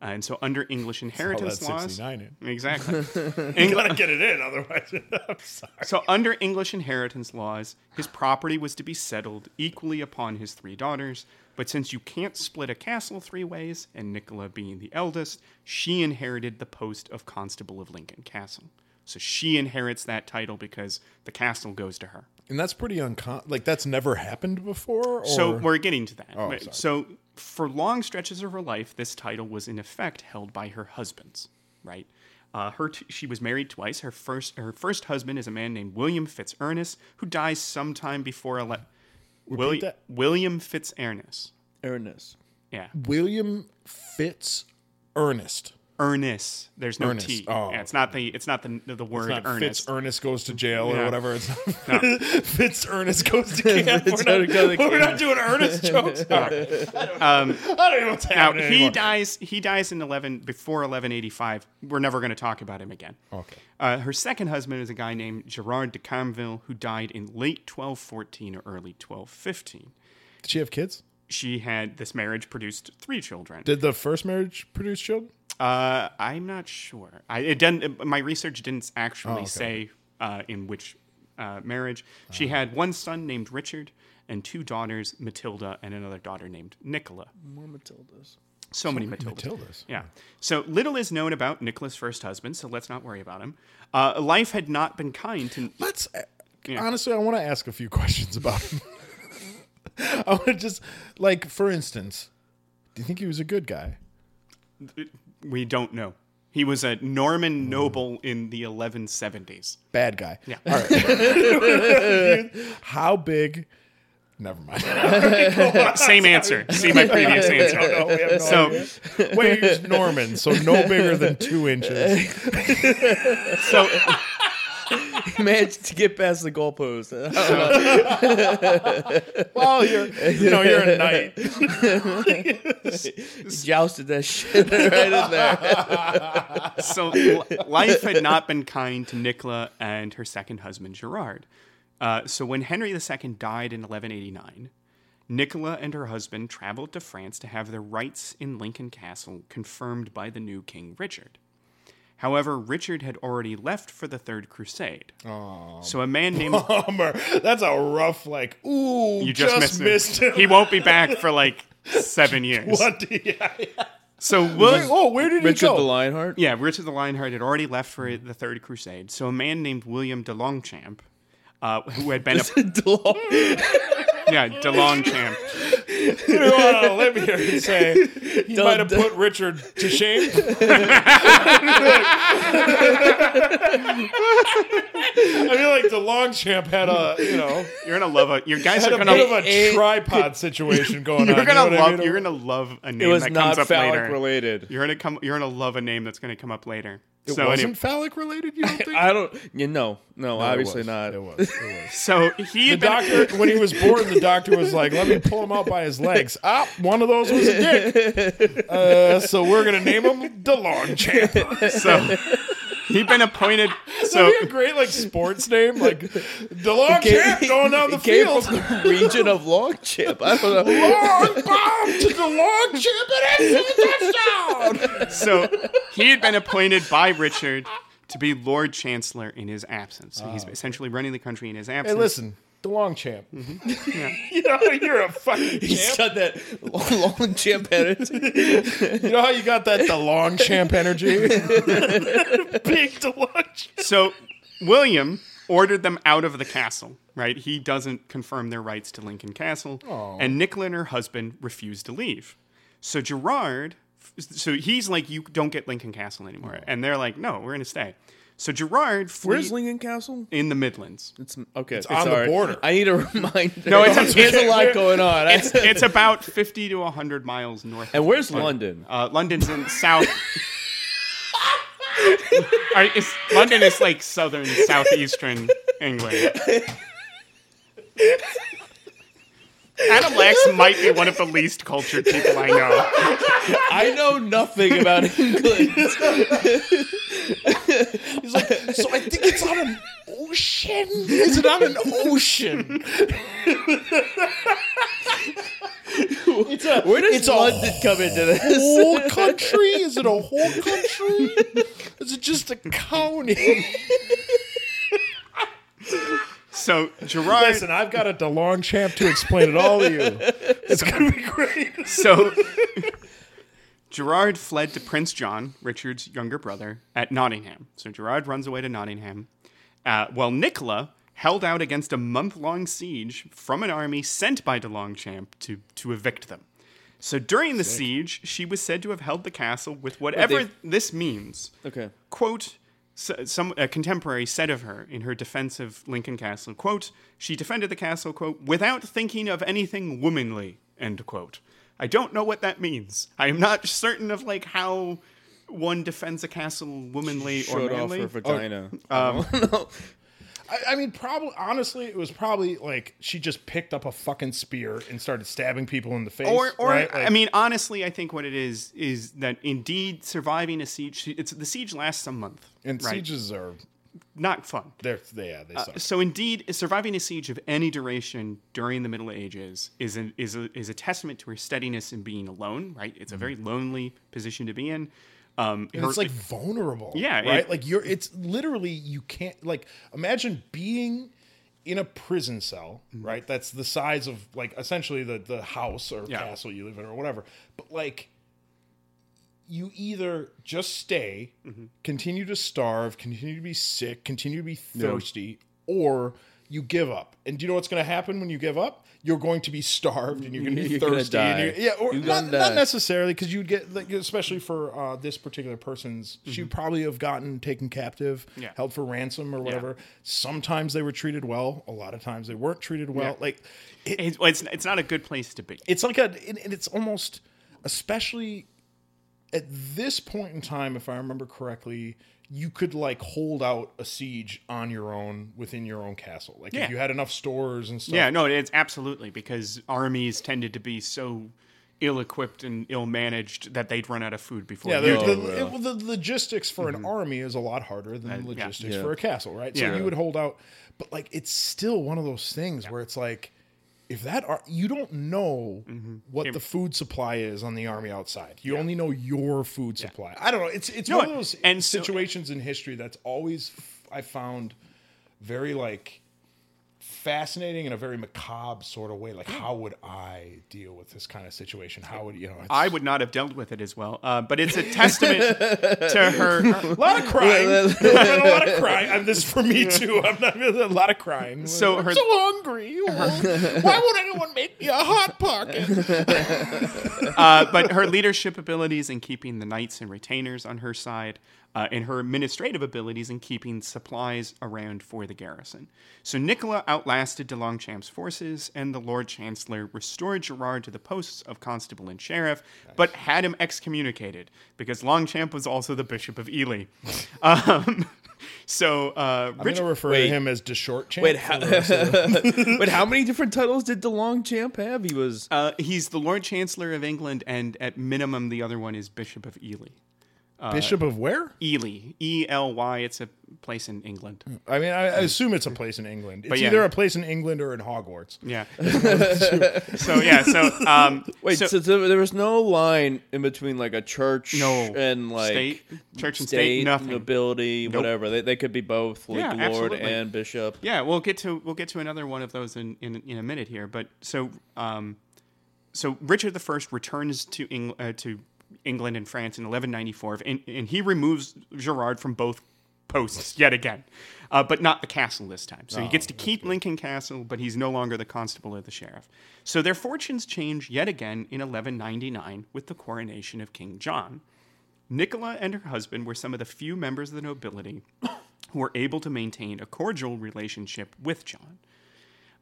Uh, and so, under English inheritance laws, 69 exactly. You gotta get it in, otherwise. I'm sorry. So, under English inheritance laws, his property was to be settled equally upon his three daughters. But since you can't split a castle three ways, and Nicola being the eldest, she inherited the post of Constable of Lincoln Castle. So she inherits that title because the castle goes to her. And that's pretty uncommon. Like that's never happened before. Or? So we're getting to that. Oh, so for long stretches of her life, this title was in effect held by her husbands. Right. Uh, her t- she was married twice. Her first her first husband is a man named William Fitzernest, who dies sometime before ele- Willi- that. William Fitzernest. Ernest. Yeah, William Fitz Ernest. Ernest. There's no Ernest. T. Oh. Yeah, it's not the it's not the the word Not Ernest. Fitz Ernest goes to jail or whatever. It's Fitz Ernest goes to camp. We're, Ernest goes not, to we're not doing Ernest jokes. All right. Um, I don't know what's happening. now he anymore. dies. He dies in eleven before eleven eighty five. We're never going to talk about him again. Okay. Uh, her second husband is a guy named Gerard de Camville, who died in late 1214 or early 1215. Did she have kids? She had this marriage produced three children. Did the first marriage produce children? Uh, I'm not sure. I it didn't. My research didn't actually Oh, okay. say uh, in which uh, marriage. She had one son named Richard and two daughters, Matilda and another daughter named Nicola. More Matildas. So many Matildas. Matildas. Yeah. So little is known about Nicola's first husband, so let's not worry about him. Uh, life had not been kind to. Let's uh, Yeah. honestly, I want to ask a few questions about him. I want to just like, for instance, do you think he was a good guy? We don't know. He was a Norman noble in the 1170s. Bad guy. Yeah. All right. How big? Never mind. Same answer. See my previous answer. No, we have no So, idea. Wait, he's Norman, so no bigger than two inches. so He managed to get past the goalpost. Well, you're, you know, you're a knight. He jousted that shit right in there. so life had not been kind to Nicola and her second husband Gerard. Uh, so when Henry II died in 1189, Nicola and her husband traveled to France to have their rights in Lincoln Castle confirmed by the new King Richard. However, Richard had already left for the Third Crusade. So a man named Bummer. That's a rough, like, ooh, you just, missed, missed him. him. He won't be back for like seven years. What? Yeah, yeah. So Wait, William, oh, where did he Richard go? the Lionheart. Yeah, Richard the Lionheart had already left for the Third Crusade. So a man named William de Longchamp, uh, who had been a yeah de Longchamp, You want to live here and say he Don't- might have put Richard to shame? I feel like the Longchamp had a, you know, you're gonna love it. Your guys had are a gonna bit of a it- tripod situation going you're on. gonna you know what I love mean? you're gonna love a name It was that comes not up phallic later. related. You're gonna come. You're gonna love a name that's gonna come up later. It so wasn't anyway- phallic related. You don't think? I don't. You know, no, No, it obviously was. not. It was. It was. so he The been, doctor, when he was born, the doctor was like, "Let me pull him out by his legs." Ah, one of those was a dick. Uh, so we're gonna name him the Longchamp. so he'd been appointed. So That'd be a great like sports name, like the Longchamp going down the He came field. from the region of Longchamp. I don't know. Long bomb to the Longchamp and it's a touchdown. so he had been appointed by Richard to be Lord Chancellor in his absence. So he's ah. essentially running the country in his absence. Hey, absence. listen, the Longchamp. Mm-hmm. Yeah. You know you're a fucking He's champ. got that Longchamp energy. You know how you got that the long champ energy? Big the Longchamp. So William ordered them out of the castle, right? He doesn't confirm their rights to Lincoln Castle. Oh. And Nicola and her husband refused to leave. So Gerard, so he's like, you don't get Lincoln Castle anymore. Oh. And they're like, no, we're going to stay. So Gerard flee- Where's Lincoln Castle? in the Midlands. It's okay. It's on the border. I need a reminder. No, it's a- there's a lot going on. It's, it's about 50 to 100 miles north. and where's London? Uh, London's in south. All right, it's, London is like southern, southeastern England. Adam Lax might be one of the least cultured people I know. I know nothing about England. He's like, so I think it's on an ocean. Is it on an ocean? It's a. Where does it's a London come into this? Whole country? Is it a whole country? Is it just a county? So Gerard. Listen, I've got a DeLong champ to explain it all to you. It's gonna be great. So Gerard fled to Prince John, Richard's younger brother, at Nottingham. So Gerard runs away to Nottingham, uh, while Nicola held out against a month-long siege from an army sent by De Longchamp to to evict them. So during the siege, she was said to have held the castle with whatever they- this means. Okay. Quote, s- some a contemporary said of her in her defense of Lincoln Castle, quote, she defended the castle, quote, without thinking of anything womanly, end quote. I don't know what that means. I am not certain of like how one defends a castle womanly or Showed off manly. her vagina. Um, I, I mean, probably honestly, it was probably like she just picked up a fucking spear and started stabbing people in the face. or, or right? I mean, honestly, I think what it is is that indeed surviving a siege. It's the siege lasts a month, and right? sieges are Not fun. they're they, yeah they uh, suck. So indeed, surviving a siege of any duration during the Middle Ages is a, is a, is a testament to her steadiness in being alone. Right, it's a mm-hmm. very lonely position to be in. Um, her- it's like vulnerable. Yeah, right. it- like you're. It's literally you can't like imagine being in a prison cell. Mm-hmm. Right. That's the size of like essentially the the house or Yeah. castle you live in or whatever. But like. You either just stay, Mm-hmm. continue to starve, continue to be sick, continue to be thirsty, or you give up. And do you know what's going to happen when you give up? You're going to be starved and you're going to be You're thirsty. and yeah, or not, not necessarily because you'd get like especially for uh, this particular person's she'd probably have gotten taken captive Mm-hmm. Yeah. held for ransom or whatever sometimes they were treated well a lot of times they weren't treated well Yeah. like it, it's, it's not a good place to be. it's like a and and it's almost especially at this point in time if i remember correctly you could like hold out a siege on your own within your own castle like Yeah. if you had enough stores and stuff Yeah, no, it's absolutely because armies tended to be so ill-equipped and ill-managed that they'd run out of food before. Yeah, you the, did. the, it- well, the logistics for an army is a lot harder than the Mm-hmm. logistics Yeah. for a castle, right? So Yeah. you would hold out, but like it's still one of those things where it's like, if that ar- you don't know Mm-hmm. what the food supply is on the army outside, you only know your food supply. I don't know. It's it's one of those and so- situations in history that's always I found very like fascinating in a very macabre sort of way. Like, how would I deal with this kind of situation? How would you know? It's, I would not have dealt with it as well, uh, but it's a testament to her. A lot of crying. A lot of crying. And this is for me too. I'm not a lot of crying. So I'm her- so hungry. Why would anyone make me a hot pocket? Uh, but her leadership abilities in keeping the knights and retainers on her side, uh, and her administrative abilities in keeping supplies around for the garrison. So Nicola outlasted de Longchamp's forces, and the Lord Chancellor restored Gerard to the posts of constable and sheriff, but had him excommunicated because Longchamp was also the Bishop of Ely. um, so uh, I'm going Richard, to refer Wait. to him as DeShort Champ. Wait, for how, the rest of the- wait, how many different titles did DeLong Champ have? He was. uh, he's the Lord Chancellor of England, and at minimum, the other one is Bishop of Ely. Bishop of where? Ely, E L Y. It's a place in England. I mean, I, I assume it's a place in England. It's But yeah. either a place in England or in Hogwarts. Yeah. so yeah. So um. Wait, so, so, so there was no line in between like a church No. and like State, church and state, nothing. nobility, whatever. They, they could be both, like Yeah, lord absolutely. and bishop. Yeah, we'll get to we'll get to another one of those in in, in a minute here. But so um, so Richard the First returns to Eng- uh, to England and France in 1194, and, and he removes Gerard from both posts yet again, uh, but not the castle this time. So he gets to keep Lincoln Castle, but he's no longer the constable or the sheriff. So their fortunes change yet again in 1199 with the coronation of King John. Nicola and her husband were some of the few members of the nobility who were able to maintain a cordial relationship with John.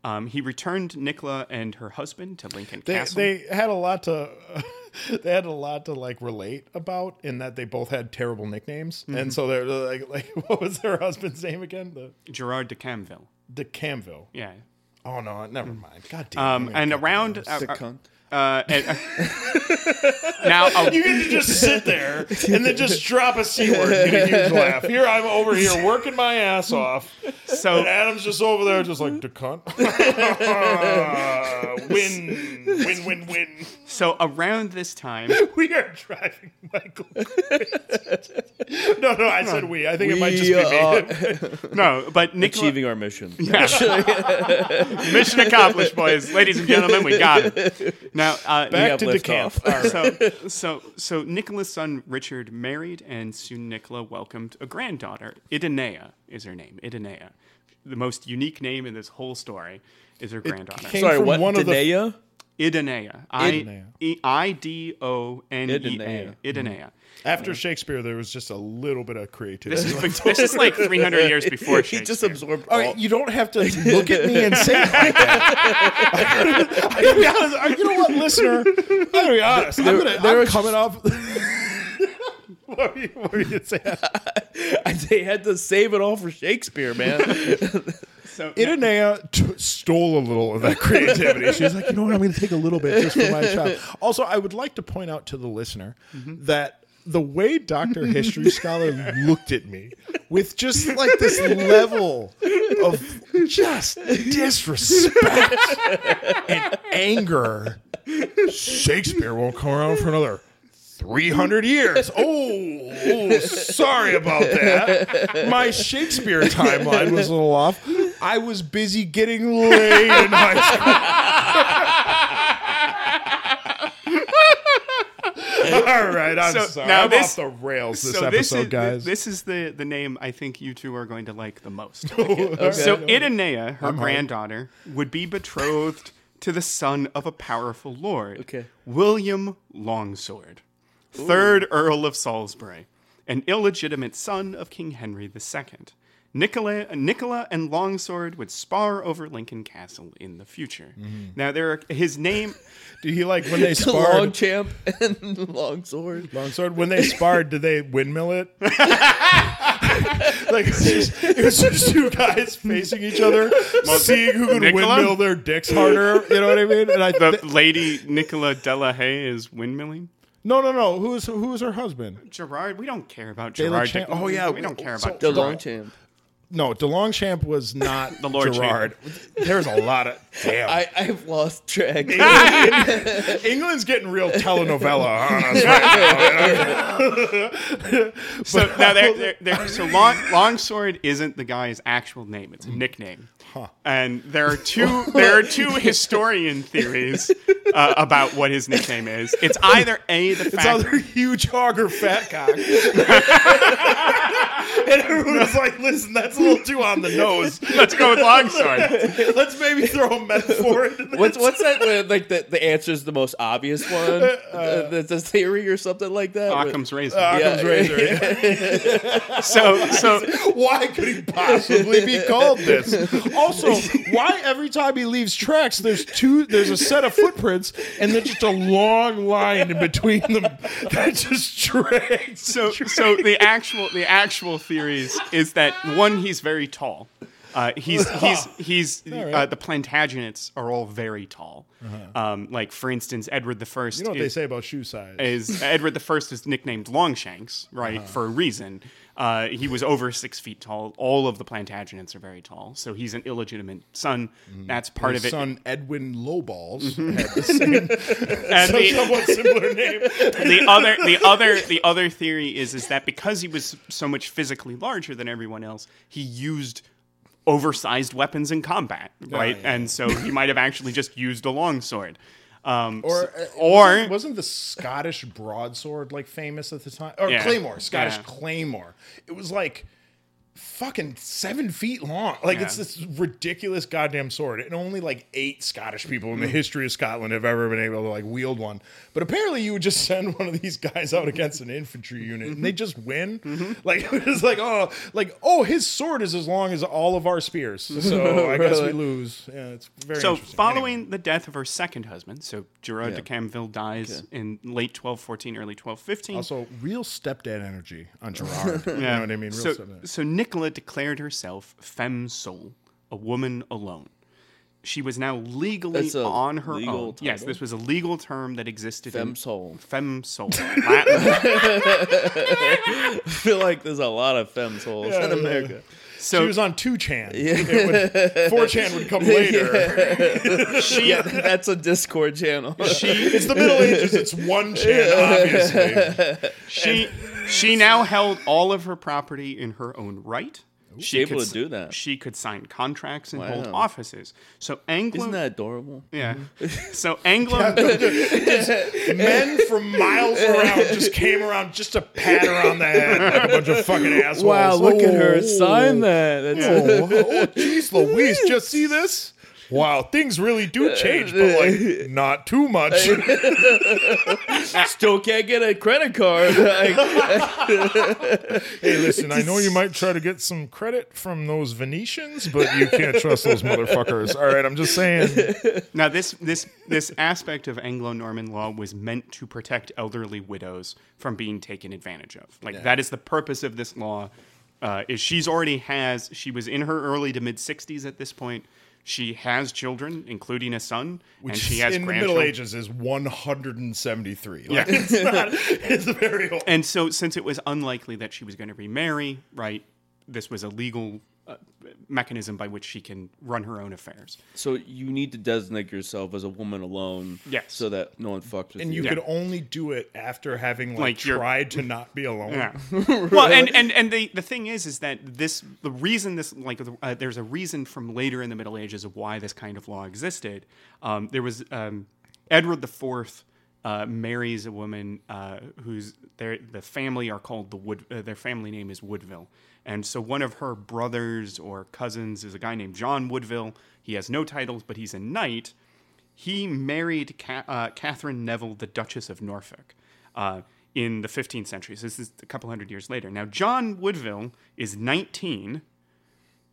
Um, he returned Nicola and her husband to Lincoln They, Castle. they had a lot to they had a lot to like relate about in that they both had terrible nicknames Mm-hmm. and so they're like like what was their husband's name again the Gerard de Camville. De Camville Yeah. oh no never mind god damn Um, and around this. uh, The uh, and, uh, now uh, you get to just sit there and then just drop a c word and get a huge laugh. Here I'm over here working my ass off, so and Adam's just over there, just like the cunt. Uh, win, win, win, win. So around this time, We are driving Michael. no, no, I said we. I think it might just be me. no, but Nicola, achieving our mission. mission accomplished, boys, ladies and gentlemen, we got it. Now, uh, Back to lift decamp. off. All right. so so so Nicola's son Richard married, and soon Nicola welcomed a granddaughter. Idonea is her name. Idonea, the most unique name in this whole story, is her granddaughter. came Sorry, from what? one of the- Danaea? Idonea. I Idonea. I D O N E A. Idonea. Idonea. Mm-hmm. After Shakespeare, there was just a little bit of creativity. This is, this is like 300 years before He just absorbed All all. right, you don't have to look at me and say it like that. I gotta be honest. You know what, listener? I'm gonna be honest. I'm, gonna, there I'm are coming off. what were you, what were you gonna they had to save it all for Shakespeare, man. So, Idonea t- stole a little of that creativity. She's like, you know what? I'm going to take a little bit just for my child. Also, I would like to point out to the listener mm-hmm. that the way Dr. History Scholar looked at me with just like this level of just disrespect and anger. Shakespeare won't come around for another 300 years. Oh, oh, sorry about that. My Shakespeare timeline was a little off. I was busy getting laid in high school. All right, I'm So, sorry. now I'm this- off the rails this so episode, this is, guys. This is the, the name I think you two are going to like the most. Okay. So Idonea, her granddaughter, would be betrothed to the son of a powerful lord, Okay. William Longsword, third Earl of Salisbury, an illegitimate son of King Henry II. Nicola, Nicola and Longsword would spar over Lincoln Castle in the future. Mm-hmm. Now, there are, his name. Do you like when they The long sparred? champ and long sword. Longsword. When they sparred, did they windmill it? like it was, just, it was just two guys facing each other, seeing who could Nicola? windmill their dicks harder. You know what I mean? And I The th- lady Nicola de la Haye is windmilling. No, no, no. Who's who's her husband? Gerard, we don't care about De Gerard. Champ- oh, yeah, we don't care so- about The Gerard. long champ. No, DeLongchamp was not The Lord Gerard. There's a lot of damn. I, I've lost track. England's getting real telenovela on us right now. So now they're, they're, they're, so long, Longsword isn't the guy's actual name; it's a nickname. And there are two there are two historian theories uh, about what his nickname is. It's either a the It's either huge hog or fat cock. and everyone was like, listen, that's a little too on the nose. let's go with Longsword. Let's maybe throw a metaphor into this. What's what's that? Where, like the the answer is the most obvious one. Uh, uh the, the theory or something like that. Occam's razor. Uh, Occam's Yeah. razor. so so Why could he possibly be called this? Also, why every time he leaves tracks, there's two, there's a set of footprints, and then just a long line in between them that just drags. so so the actual the actual theories is that one he's very tall. Uh, he's he's he's uh, the Plantagenets are all very tall. Um, like for instance, Edward the First. You know what they say about shoe size? is Edward the First is nicknamed Longshanks, right, Uh-huh. for a reason. Uh, he was over six feet tall. All of the Plantagenets are very tall, so he's an illegitimate son. That's part His of it. son Edwin Lowballs Mm-hmm. had the same And the, somewhat similar name. the other, the other, the other theory is is that because he was so much physically larger than everyone else, he used oversized weapons in combat, right? yeah. And so he might have actually just used a longsword. Um, Or, uh, or wasn't, wasn't the Scottish broadsword like famous at the time? Or Yeah. Claymore, Scottish Yeah. Claymore. It was like fucking seven feet long. Like it's this ridiculous goddamn sword. And only like eight Scottish people Mm. in the history of Scotland have ever been able to like wield one. But apparently you would just send one of these guys out against an infantry unit and they Mm-hmm. just win. Like it was like, oh, like, oh, his sword is as long as all of our spears. So I guess we lose. Yeah, it's very So, interesting. following Anyway. the death of her second husband, so Gerard Yeah. de Camville dies in late 1214, early 1215. Also, real stepdad energy on Gerard. You know what I mean? Real so, stepdad. so Nicola declared herself femme sole, a woman alone. She was now legally a on her legal own. Yes, this was a legal term that existed. in- Femme sole. Femme sole. Latin. I feel like there's a lot of femmes holes in America. So she was on 2chan. It would, 4chan would come later. she, Yeah, that's a Discord channel. She, It's the Middle Ages. It's one chan, obviously. she she now held all of her property in her own right. She able could to do that. She could sign contracts and hold offices. So Anglo, Isn't that adorable? yeah. Mm-hmm. So Anglo, Men from miles around just came around just to pat her on the head like a bunch of fucking assholes. Wow, look at her. Oh, Sign that. That's Oh, oh, jeez, Louise, just see this? Wow, things really do change, but like not too much. Still can't get a credit card. Like, Hey, listen, I know you might try to get some credit from those Venetians, but you can't trust those motherfuckers. All right, I'm just saying. now this this this aspect of Anglo-Norman law was meant to protect elderly widows from being taken advantage of. Like that is the purpose of this law. Uh, is she's already has she was in her early to mid 60s at this point. She has children, including a son, and she has in the. Middle Ages is 173. Like, Yeah. it's not. It's very old. And so, since it was unlikely that she was going to remarry, right, this was a legal uh, mechanism by which she can run her own affairs. so you need to designate yourself as a woman alone. Yes. So that no one fucks with And you you. Yeah. could only do it after having like, Like, you're- tried to not be alone. Yeah. well, and and and the the thing is, is that this the reason this like uh, there's a reason from later in the Middle Ages of why this kind of law existed. Um, there was um, Edward the Fourth. Uh, marries a woman uh, who's their the family are called the Wood. Uh, their family name is Woodville, and so one of her brothers or cousins is a guy named John Woodville. He has no titles, but he's a knight he married Ca- uh, Catherine Neville, the Duchess of Norfolk, uh, in the 15th century. So this is a couple hundred years later. Now, John Woodville is 19,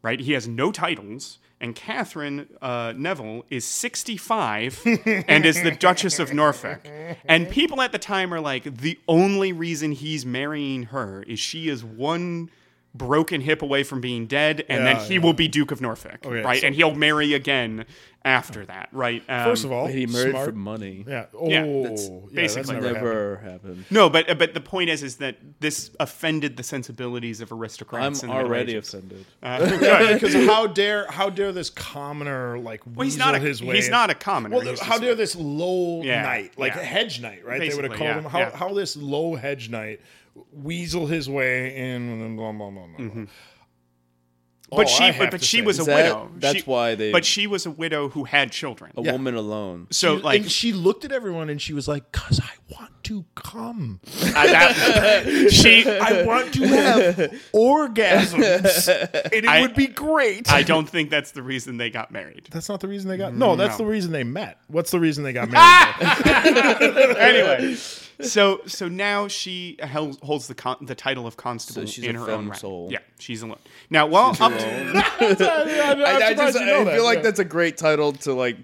right? He has no titles. And Catherine uh, Neville is 65 and is the Duchess of Norfolk. And people at the time are like, the only reason he's marrying her is she is one broken hip away from being dead, and Yeah, then he yeah. will be Duke of Norfolk, yeah, right? so- and he'll marry again after that, right? Um, First of all, he married smart. for money. Yeah. Oh, Yeah, yeah, that's that's basically never happened. Happened. no, but but the point is, is that this offended the sensibilities of aristocrats. I'm aristocrats. in the Middle already Ages. offended. because how dare how dare this commoner like Well, he's not a his way he's in- not a commoner. Well, how just- dare this low Yeah, knight, like yeah. a hedge knight, right? they would have called yeah, him. How, yeah. how this low hedge knight weasel his way in, and blah blah blah. blah. Mm-hmm. But Oh, she, but, but she say- was a that- widow. that's She- why they- But she was a widow who had children. A woman alone. So She- like and she looked at everyone and she was like, "Cause I want to come. uh, that, she, I want to have orgasms, and it I- would be great." I don't think that's the reason they got married. that's not the reason they got. No, that's No. the reason they met. What's the reason they got married? anyway, so so now she held, holds the con, the title of constable So she's in a her femme own right. sole. Yeah, she's alone. Now, while up to, I, I just surprised you know I that, feel like yeah. that's a great title to like.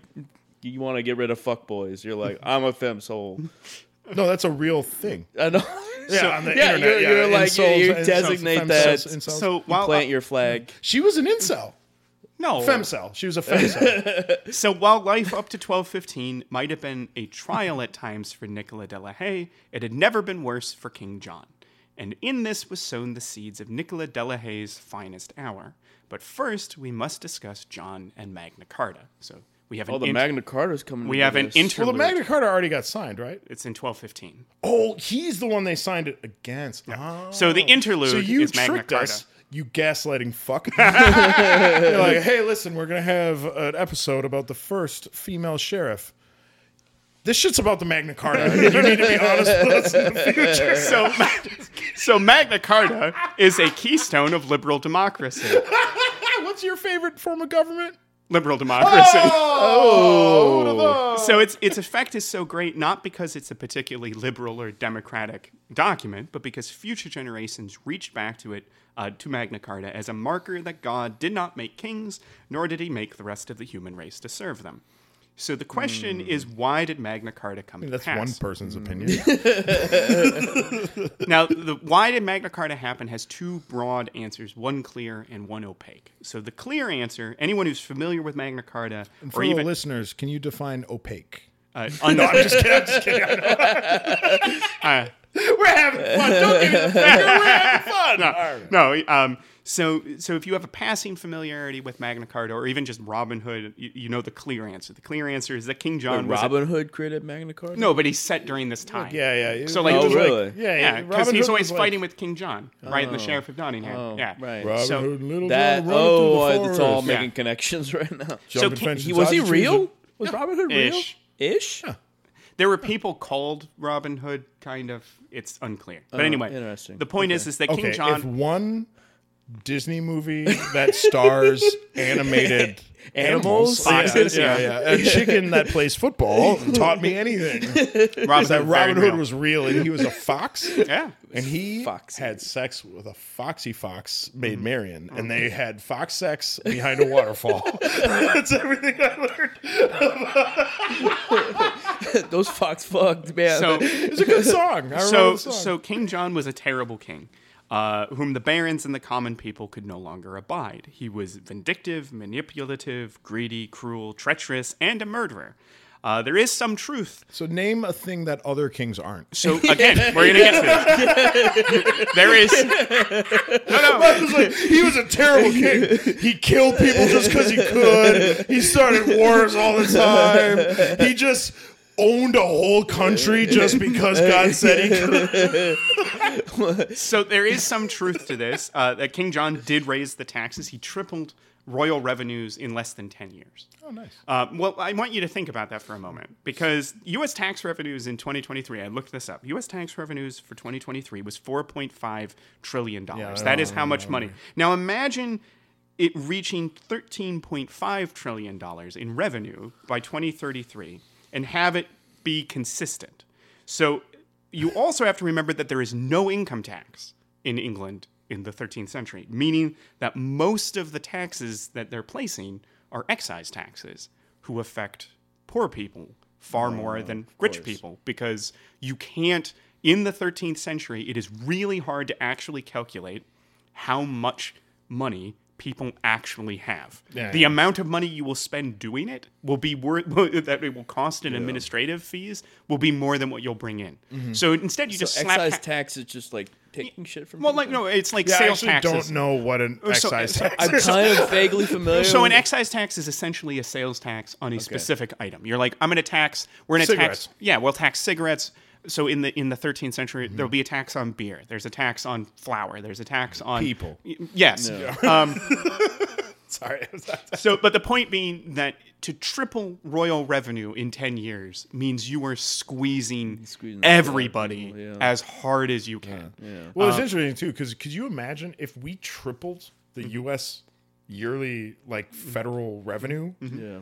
You want to get rid of fuckboys? You're like, I'm a femme sole. no, that's a real thing. I know. Yeah, on the yeah, internet. you're, yeah, you're like you, insults, you designate femcels, that. incels. so You while plant your flag. she was an incel, no femcel. She was a femcel. So while life up to 1215 might have been a trial at times for Nicola de la Haye, it had never been worse for King John. And in this was sown the seeds of Nicola de la Haye's finest hour. But first, we must discuss John and Magna Carta. So we have an Oh, the int- Magna Carta's coming. we into have an interlude. well, the Magna Carta already got signed, right? it's in 1215. Oh, he's the one they signed it against. Oh. So the interlude So you is Magna Carta. us, you gaslighting fuck. You're like, hey, listen, we're gonna have an episode about the first female sheriff. This shit's about the Magna Carta. You need to be honest with us in the future. So, so Magna Carta is a keystone of liberal democracy. What's your favorite form of government? Liberal democracy. Oh, So its its effect is so great not because it's a particularly liberal or democratic document, but because future generations reached back to it uh, to Magna Carta as a marker that God did not make kings, nor did He make the rest of the human race to serve them. So the question is, why did Magna Carta come to Hmm. That's pass? one person's Mm. opinion. Now, the why did Magna Carta happen has two broad answers, one clear and one opaque. So the clear answer, anyone who's familiar with Magna Carta, and For or the even listeners, can you define opaque? uh, un- No, I'm just kidding. I'm just kidding. I know. uh, We're having fun. Don't give me the finger. We're having fun. All right. no, um, So, so if you have a passing familiarity with Magna Carta or even just Robin Hood, you, you know the clear answer. The clear answer is that King John Wait, was a- Robin Hood created Magna Carta. no, but he's set during this time. Yeah, yeah. Yeah So, like, Oh, it was really? yeah, Yeah, because Robin he's Hood always like- fighting with King John, right? And the oh. Sheriff of Nottingham. Oh, yeah, right. Robin So- Hood Little That John oh, through the it's all forest. Yeah. making connections right now. So Jumping King- fences, He, was he real? trees. Was Robin Hood real? Ish. Ish. There were people called Robin Hood, kind of. It's unclear. But Oh, anyway, interesting. the point is, is that King Okay, John. if one Disney movie that stars animated Animals? animals, Foxes, yeah, yeah. yeah, a chicken that plays football taught me anything. Robin That Hood, Robin Hood real. was real and he was a fox. Yeah. And he Foxy. had sex with a foxy fox made Mm-hmm. Marion, and they had fox sex behind a waterfall. That's everything I learned. Those fox fucked man. So, It's a good song. I so, song. so King John was a terrible king, uh, whom the barons and the common people could no longer abide. He was vindictive, manipulative, greedy, cruel, treacherous, and a murderer. Uh, there is some truth. So name a thing that other kings aren't. So again, we're gonna get to it. there is no, no. was like, he was a terrible king. He killed people just because he could. He started wars all the time. He just owned a whole country just because God said he could. So there is some truth to this. Uh, that King John did raise the taxes. He tripled royal revenues in less than ten years. Oh, nice. Uh, well, I want you to think about that for a moment because U.S. tax revenues in 2023. I looked this up. U.S. tax revenues for 2023 was 4.5 trillion dollars. I that is how much money. Now imagine it reaching 13.5 trillion dollars in revenue by 2033 and have it be consistent. So you also have to remember that there is no income tax in England in the 13th century, meaning that most of the taxes that they're placing are excise taxes who affect poor people far more than rich people because you can't in the 13th century it is really hard to actually calculate how much money people actually have. Yeah, the yeah. amount of money you will spend doing it will be worth that it will cost in administrative fees will be more than what you'll bring in. Mm-hmm. So instead you so just slap excise ta- tax is just like taking shit from. well, people? like no, it's like Yeah, I sales actually taxes. don't know what an Oh, excise so- tax I'm kind of vaguely familiar. So an excise tax is essentially a sales tax on a specific item. You're like, I'm going to tax. We're going to tax. Yeah, we'll tax cigarettes. So in the in the 13th century, there'll be a tax on beer. There's a tax on flour. There's a tax on People. Y- Yes. Um, Sorry. so, but the point being that to triple royal revenue in 10 years means you are squeezing, Squeezing the shit out of everybody people, yeah. as hard as you can. Well, Uh, it's interesting too because could you imagine if we tripled the Mm-hmm. U.S. yearly like federal revenue? yeah.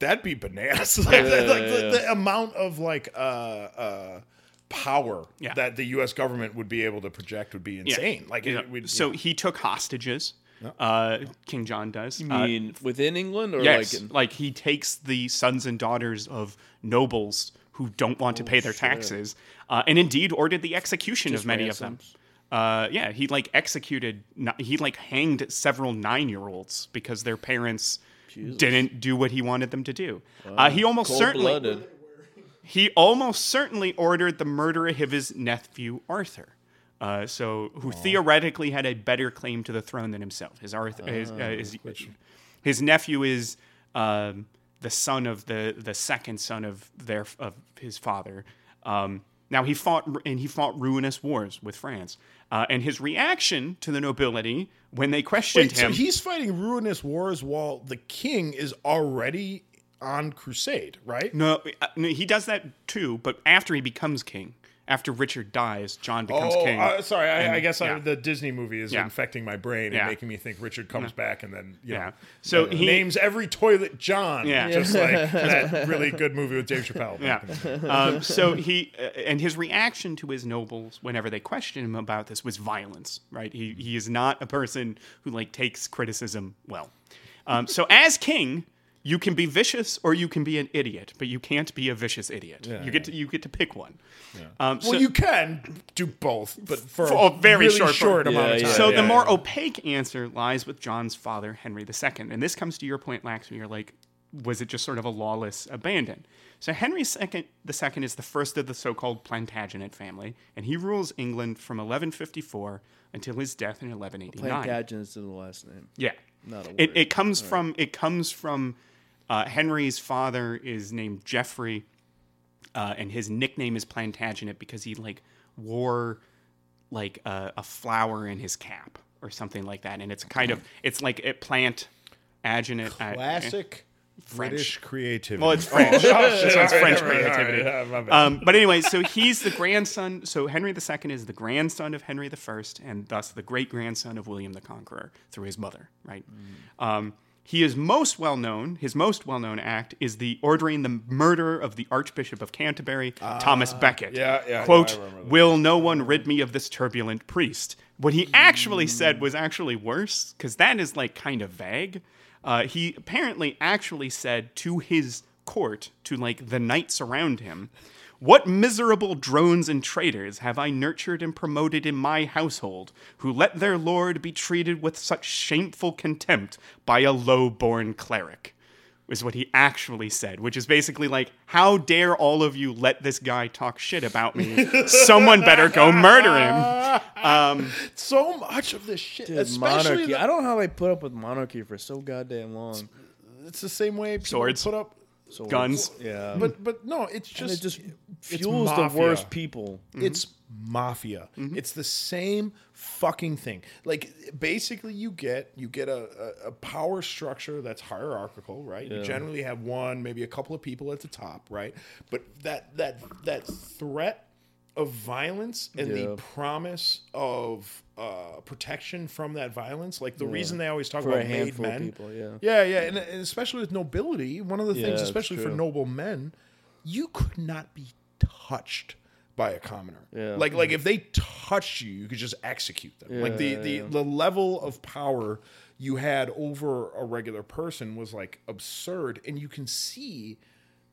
That'd be bananas. like like yeah, the, yeah. the amount of like uh, uh, power Yeah. that the U.S. government would be able to project would be Yeah. insane. Like You it know, would. so he took hostages. Uh, King John does. You Uh, mean within England or Yes, like? In, like he takes the sons and daughters of nobles who don't want to pay their taxes, uh, and indeed ordered the execution Just of many of them. Uh, yeah, he like executed. He like hanged several nine-year-olds because their parents didn't do what he wanted them to do. Uh, he almost certainly Cold-blooded. he almost certainly ordered the murder of his nephew Arthur. Uh, so, who theoretically had a better claim to the throne than himself. His Arthur, his, uh, his, his nephew is um, the son of the the second son of their of his father. Um, now he fought and he fought ruinous wars with France. Uh, and his reaction to the nobility when they questioned Wait, so him. he's fighting ruinous wars while the king is already on crusade, right? Uh, no, he does that too, but after he becomes king, after Richard dies, John becomes Oh, king. uh, sorry. I, I And- guess I, the Disney movie is Yeah. infecting my brain Yeah. and making me think Richard comes back and then you Yeah. know, So uh, he- names every toilet John. Yeah. just like that really good movie with Dave Chappelle. Yeah. Um, so he uh, and his reaction to his nobles whenever they question him about this was violence. Right. He he is not a person who like takes criticism well. Um, so as king, you can be vicious or you can be an idiot, but you can't be a vicious idiot. you get to you get to pick one. Um, so, Well, you can do both, but for, For a very really short short, period. amount of time. yeah, so Yeah, the more opaque answer lies with John's father, Henry II. And this comes to your point, Lax, when you're like, was it just sort of a lawless abandon? So Henry II, the second is the first of the so-called Plantagenet family, and he rules England from 1154 until his death in 1189. Plantagenet's is the last name. Yeah, Not a it, word. it comes from it comes from uh, Henry's father is named Geoffrey, uh, and his nickname is Plantagenet because he like wore like a, a flower in his cap or something like that, and it's kind of it's like it plant agenet. uh, Classic French. British creativity. well, it's French. this one's French All right, creativity. all right, my bad. Um, but anyway, so he's the grandson. So Henry II is the grandson of Henry I, and thus the great grandson of William the Conqueror through his mother, right? Um, he is most well known. His most well known act is the ordering the murder of the Archbishop of Canterbury, Thomas Becket. yeah, yeah, Quote: that. Will no one rid me of this turbulent priest? What he actually said was actually worse, because that is like kind of vague. Uh, he apparently actually said to his court, to like the knights around him, What miserable drones and traitors have I nurtured and promoted in my household, who let their lord be treated with such shameful contempt by a low born cleric? is what he actually said, which is basically like, how dare all of you let this guy talk shit about me? Someone better go murder him. Um, so much of this shit, Dude, especially monarchy. the- I don't know how they put up with monarchy for so goddamn long. it's the same way people Swords. put up. So Guns. Yeah. But but no, it's and just it just it's fuels the worst people. It's mafia. Mm-hmm. It's the same fucking thing. Like basically, you get you get a, a, a power structure that's hierarchical, right? You generally have one, maybe a couple of people at the top, right? But that that that threat of violence and Yeah. the promise of uh, protection from that violence, like the reason they always talk For about made men, people, yeah. yeah, yeah, and, and especially with nobility, one of the Yeah, things, especially for noble men, you could not be touched by a commoner. Yeah. Like like if they touched you, you could just execute them. like the the yeah. the level of power you had over a regular person was like absurd, and you can see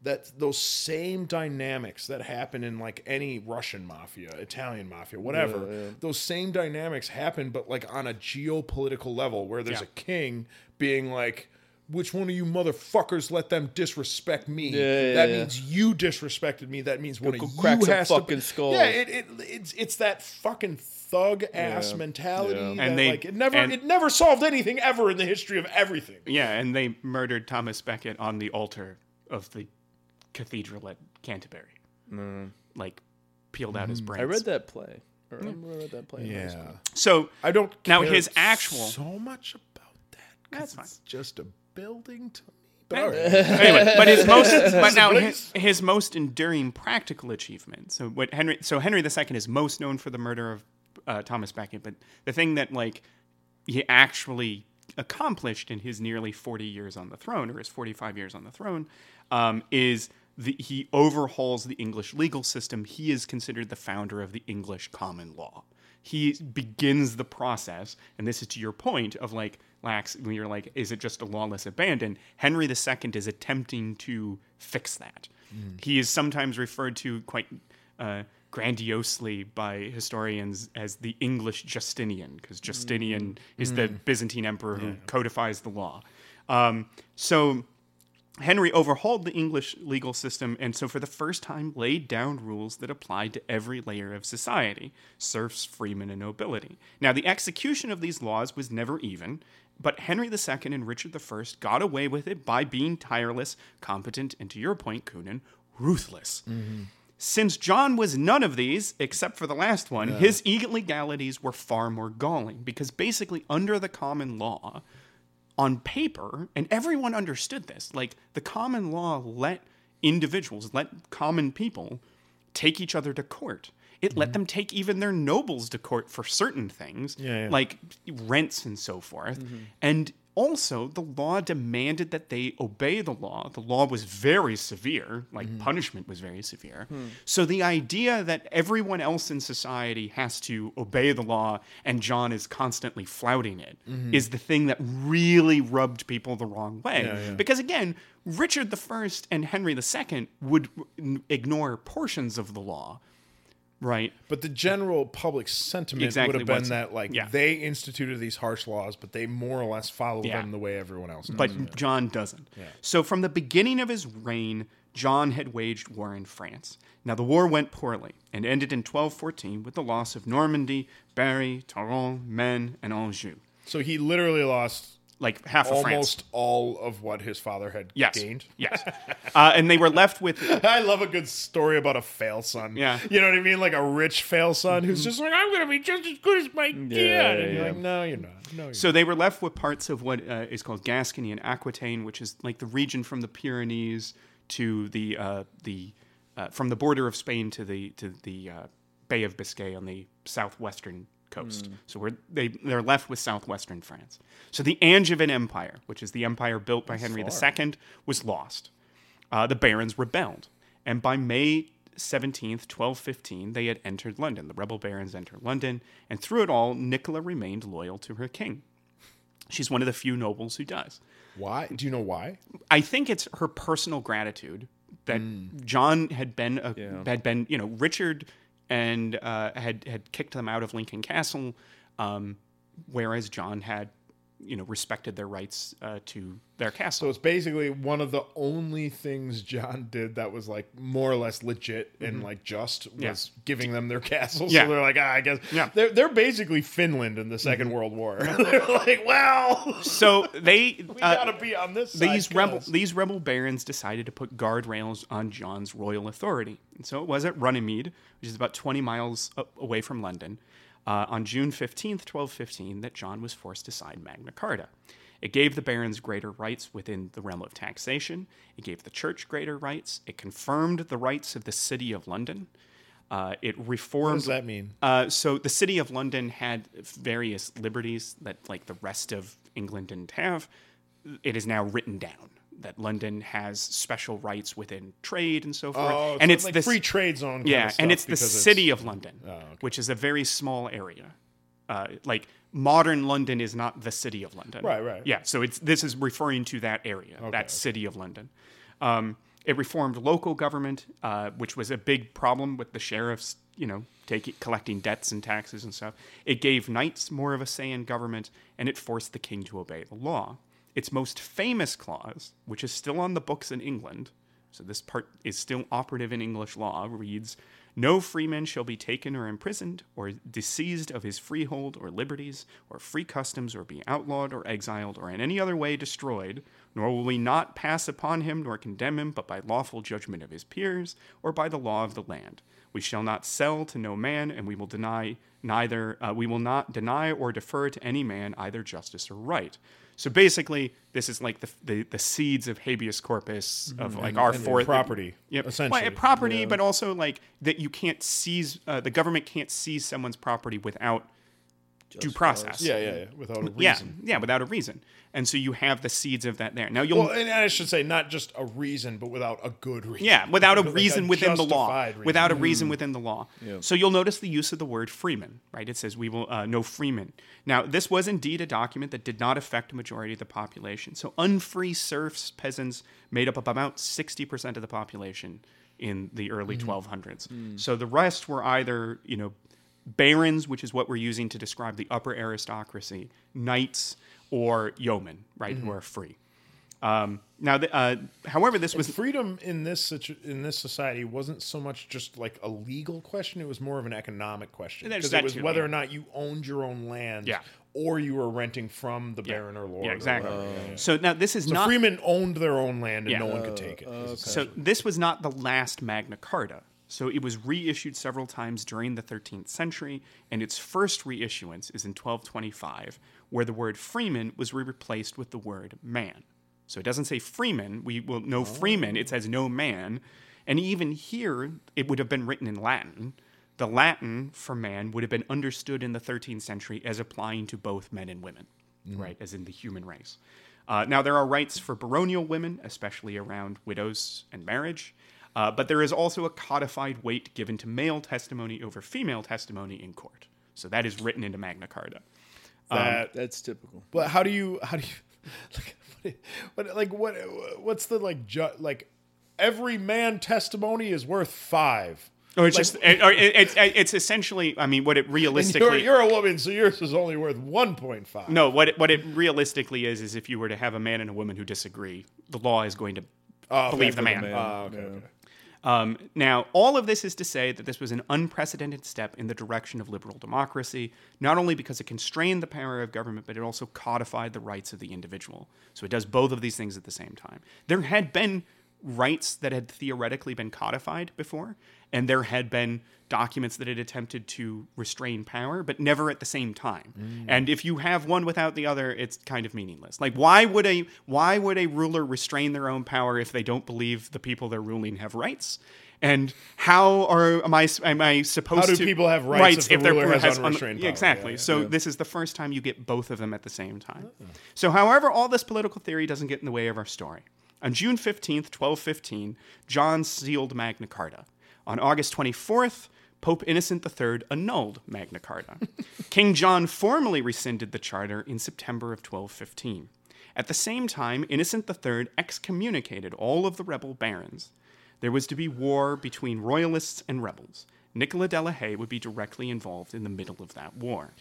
that those same dynamics that happen in like any Russian mafia, Italian mafia, whatever, those same dynamics happen, but like on a geopolitical level where there's Yeah. a king being like, which one of you motherfuckers let them disrespect me? Yeah, that yeah, means you disrespected me. That means one Go of you crack some has to. fucking skull. Yeah, it, it it's it's that fucking thug ass mentality. Yeah. that, And they- like it never and- it never solved anything ever in the history of everything. yeah, and they murdered Thomas Becket on the altar of the cathedral at Canterbury. Like, peeled out his brains. I read that play. Or I remember I read that play. in high school. So, I don't Now, care his actual- so much about that. 'cause That's fine. It's just a building to me. But all right. anyway, but his most, but now his, his most enduring practical achievement. So what Henry, so Henry II is most known for the murder of uh, Thomas Becket, but the thing that like he actually accomplished in his nearly forty years on the throne, or his forty-five years on the throne, um, is the, he overhauls the English legal system. He is considered the founder of the English common law. He begins the process, and this is to your point of like Lax, when you're like, is it just a lawless abandon? Henry II is attempting to fix that. He is sometimes referred to quite uh, grandiosely by historians as the English Justinian, because Justinian is the Byzantine emperor who codifies the law. Um, so Henry overhauled the English legal system and so for the first time laid down rules that applied to every layer of society serfs, freemen, and nobility. Now, the execution of these laws was never even, but Henry II and Richard I got away with it by being tireless, competent, and to your point, Coonan, ruthless. Mm-hmm. Since John was none of these, except for the last one, his illegalities were far more galling because basically, under the common law, on paper, and everyone understood this. Like the common law let individuals, let common people take each other to court. It let mm-hmm. them take even their nobles to court for certain things, Yeah, yeah. like rents and so forth. Mm-hmm. And also, the law demanded that they obey the law. The law was very severe, like mm-hmm. punishment was very severe. Hmm. So, the idea that everyone else in society has to obey the law and John is constantly flouting it mm-hmm. is the thing that really rubbed people the wrong way. Because, again, Richard I and Henry II would ignore portions of the law right? But the general public sentiment Exactly would have been what's- that like yeah. they instituted these harsh laws, but they more or less follow Yeah. them the way everyone else does. but John doesn't. So from the beginning of his reign, John had waged war in France. Now the war went poorly and ended in 1214 with the loss of Normandy, Berry, Touraine, Maine, and Anjou. so he literally lost Like half of France. almost all of what his father had Yes. gained. Yes. Uh, and they were left with I love a good story about a fail son. Yeah. You know what I mean? Like a rich fail son who's just like, I'm going to be just as good as my dad. yeah, and you're yeah. like, no, you're not. No, you're So they were left with parts of what uh, is called Gascony and Aquitaine, which is like the region from the Pyrenees to the uh, the uh, from the border of Spain to the to the uh, Bay of Biscay on the southwestern coast. So we're, they they're left with southwestern France. So the Angevin Empire, which is the empire built by Henry II, was lost. Uh, the barons rebelled, and by May 17th, 1215, they had entered London. The rebel barons entered London, and through it all, Nicola remained loyal to her king. She's one of the few nobles who does. Why? Do you know why? I think it's her personal gratitude that John had been a, Yeah. had been you know Richard and uh, had had kicked them out of Lincoln Castle, um, whereas John had you know respected their rights uh, to their castle. So it's basically one of the only things John did that was like more or less legit and like just was Mm-hmm. Yeah. giving them their castle. Yeah. So they're like, ah, I guess Yeah. Mm-hmm. they're they're basically Finland in the 2nd World War. they're like, well, So they we uh, gotta be on this. these rebel these rebel barons decided to put guardrails on John's royal authority, and so it was at Runnymede, which is about 20 miles away from London, uh, on June 15th, 1215, that John was forced to sign Magna Carta. It gave the barons greater rights within the realm of taxation. It gave the church greater rights. It confirmed the rights of the city of London. Uh, it reformed. What does that mean? Uh, so the city of London had various liberties that, like the rest of England, didn't have. It is now written down that London has special rights within trade and so forth. Oh, and so it's like this free trade zone. kind yeah, of and it's the city of London, okay. which is a very small area. Uh, like modern London is not the city of London. Right, right. Yeah, so it's this is referring to that area, that city of London. Um, it reformed local government, uh, which was a big problem with the sheriffs, you know, taking collecting debts and taxes and stuff. It gave knights more of a say in government, and it forced the king to obey the law. Its most famous clause, which is still on the books in England, so this part is still operative in English law, reads No freeman shall be taken or imprisoned, or disseized of his freehold or liberties, or free customs, or be outlawed or exiled, or in any other way destroyed, nor will we not pass upon him nor condemn him, but by lawful judgment of his peers, or by the law of the land. We shall not sell to no man, and we will deny neither uh, we will not deny or defer to any man either justice or right. So basically, this is like the the, the seeds of habeas corpus of like our and fourth property, Yep. essentially. Well, property, but also like that you can't seize uh, the government can't seize someone's property without due process. Yeah, yeah, yeah. Without a reason. yeah, yeah, without a reason. And so you have the seeds of that there. Now you'll Well, and I should say not just a reason, but without a good reason. yeah, without a Like reason within the law. reason. Without a reason within the law. Mm. So you'll notice the use of the word freeman, right? It says we will uh, no freeman. Now this was indeed a document that did not affect a majority of the population. So unfree serfs, peasants made up about sixty percent of the population in the early mm. 1200s. Mm. So the rest were either you know barons, which is what we're using to describe the upper aristocracy, knights, or yeomen, right, who are free. Um, now, the, uh, however, this was freedom in this situ- in this society wasn't so much just like a legal question; it was more of an economic question because it was too, whether yeah. or not you owned your own land, Yeah. or you were renting from the baron or lord. Yeah, exactly. whatever. Yeah, yeah. So now this is So not freemen owned their own land, and Yeah. no one could take it. is So this was not the last Magna Carta. So it was reissued several times during the 13th century, and its first reissuance is in 1225, where the word freeman was replaced with the word man. So it doesn't say freeman, we will no freeman, it says no man. And even here, it would have been written in Latin. The Latin for man would have been understood in the 13th century as applying to both men and women, right, as in the human race. Uh, now, there are rights for baronial women, especially around widows and marriage, uh, but there is also a codified weight given to male testimony over female testimony in court. So that is written into Magna Carta. that That's typical. But how do you how do you like, but like what what's the like ju- like every man testimony is worth five. Or it's just, it- or it- it's it's essentially. I mean, what it realistically. you're, you're a woman, so yours is only worth 1.5. no, what it, what it realistically is is if you were to have a man and a woman who disagree, the law is going to Oh, okay, believe the for man. Oh, okay, okay. Um, now, all of this is to say that this was an unprecedented step in the direction of liberal democracy, not only because it constrained the power of government, but it also codified the rights of the individual. So it does both of these things at the same time. There had been rights that had theoretically been codified before, and there had been documents that had attempted to restrain power, but never at the same time. Mm. And if you have one without the other, it's kind of meaningless. Like why would a why would a ruler restrain their own power if they don't believe the people they're ruling have rights? And how are am I am I supposed How do to people have rights if the their ruler has un- unrestrained Yeah, power? exactly. Yeah, so this is the first time you get both of them at the same time. Oh. So, however, all this political theory doesn't get in the way of our story. On June 15th, 1215, John sealed Magna Carta. On August 24th, Pope Innocent III annulled Magna Carta. King John formally rescinded the charter in September of 1215. At the same time, Innocent III excommunicated all of the rebel barons. There was to be war between royalists and rebels. Nicola de la Haye would be directly involved in the middle of that war.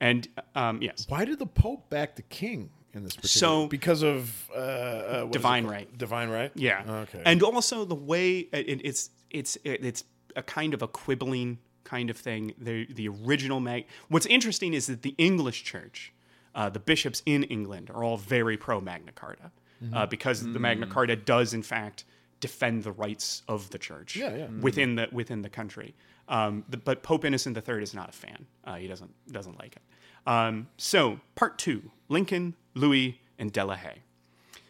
And um, yes, Why did the Pope back the king in this particular? So- because of uh, uh, what is it Divine right. Divine right. Yeah. Okay. And also the way it, it's it's it's a kind of a quibbling kind of thing. The the original mag. What's interesting is that the English Church, uh, the bishops in England, are all very pro Magna Carta Mm-hmm. uh, because the Magna Mm. Carta does in fact defend the rights of the church Yeah, yeah. within the within the country. Um, the, but Pope Innocent III is not a fan. Uh, he doesn't doesn't like it. Um, so part two: Lincoln, Louis, and De La Haye.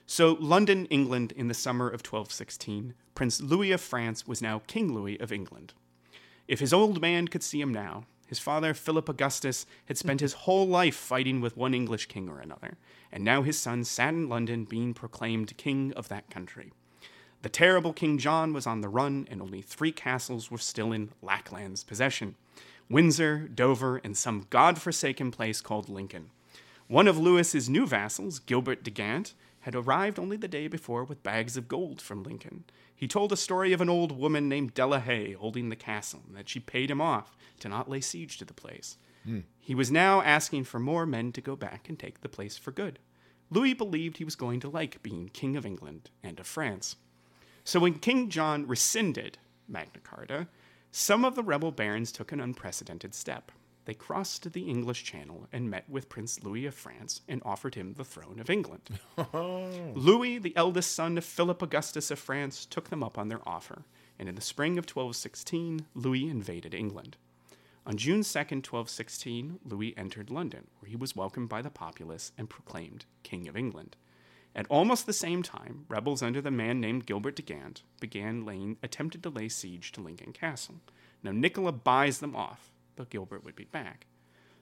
So, London, England, in the summer of 1216, Prince Louis of France was now King Louis of England. If his old man could see him now, his father, Philip Augustus, had spent his whole life fighting with one English king or another, and now his son sat in London being proclaimed king of that country. The terrible King John was on the run, and only three castles were still in Lackland's possession Windsor, Dover, and some god-forsaken place called Lincoln. One of Louis's new vassals, Gilbert de Gant, had arrived only the day before with bags of gold from Lincoln. He told a story of an old woman named de la Haye holding the castle, and that she paid him off to not lay siege to the place. Hmm. He was now asking for more men to go back and take the place for good. Louis believed he was going to like being King of England and of France. So when King John rescinded Magna Carta, some of the rebel barons took an unprecedented step. They crossed the English Channel and met with Prince Louis of France and offered him the throne of England. Oh. Louis, the eldest son of Philip Augustus of France, took them up on their offer, and in the spring of 1216, Louis invaded England. On June 2nd, 1216, Louis entered London, where he was welcomed by the populace and proclaimed King of England. At almost the same time, rebels under the man named Gilbert de Gant began laying, attempted to lay siege to Lincoln Castle. Now Nicola buys them off, but Gilbert would be back.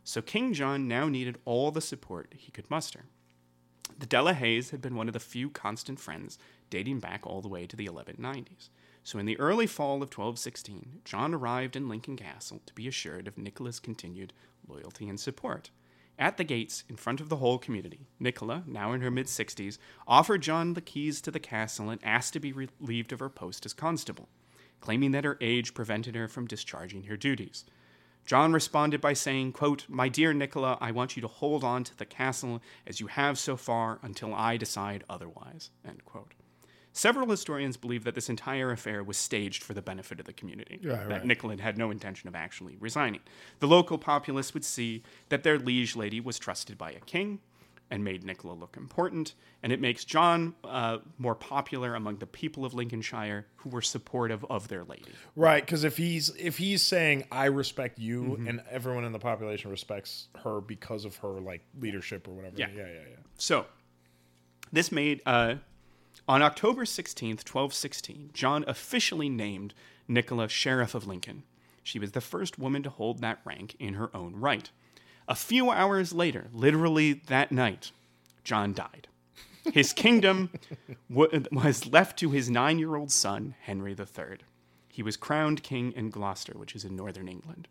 So King John now needed all the support he could muster. The De La Hayes had been one of the few constant friends dating back all the way to the 1190s. So in the early fall of 1216, John arrived in Lincoln Castle to be assured of Nicola's continued loyalty and support. At the gates, in front of the whole community, Nicola, now in her mid 60s, offered John the keys to the castle and asked to be relieved of her post as constable, claiming that her age prevented her from discharging her duties. John responded by saying, quote, My dear Nicola, I want you to hold on to the castle as you have so far until I decide otherwise. End quote. Several historians believe that this entire affair was staged for the benefit of the community, Right, that right. Nicola had no intention of actually resigning. The local populace would see that their liege lady was trusted by a king and made Nicola look important, and it makes John uh, more popular among the people of Lincolnshire who were supportive of their lady. Right, because if he's if he's saying I respect you Mm-hmm. and everyone in the population respects her because of her like leadership or whatever. Yeah. yeah, yeah. yeah. So, this made uh, on October 16th, 1216, John officially named Nicola Sheriff of Lincoln. She was the first woman to hold that rank in her own right. A few hours later, literally that night, John died. His kingdom was left to his nine year old son, Henry III. He was crowned king in Gloucester, which is in northern England.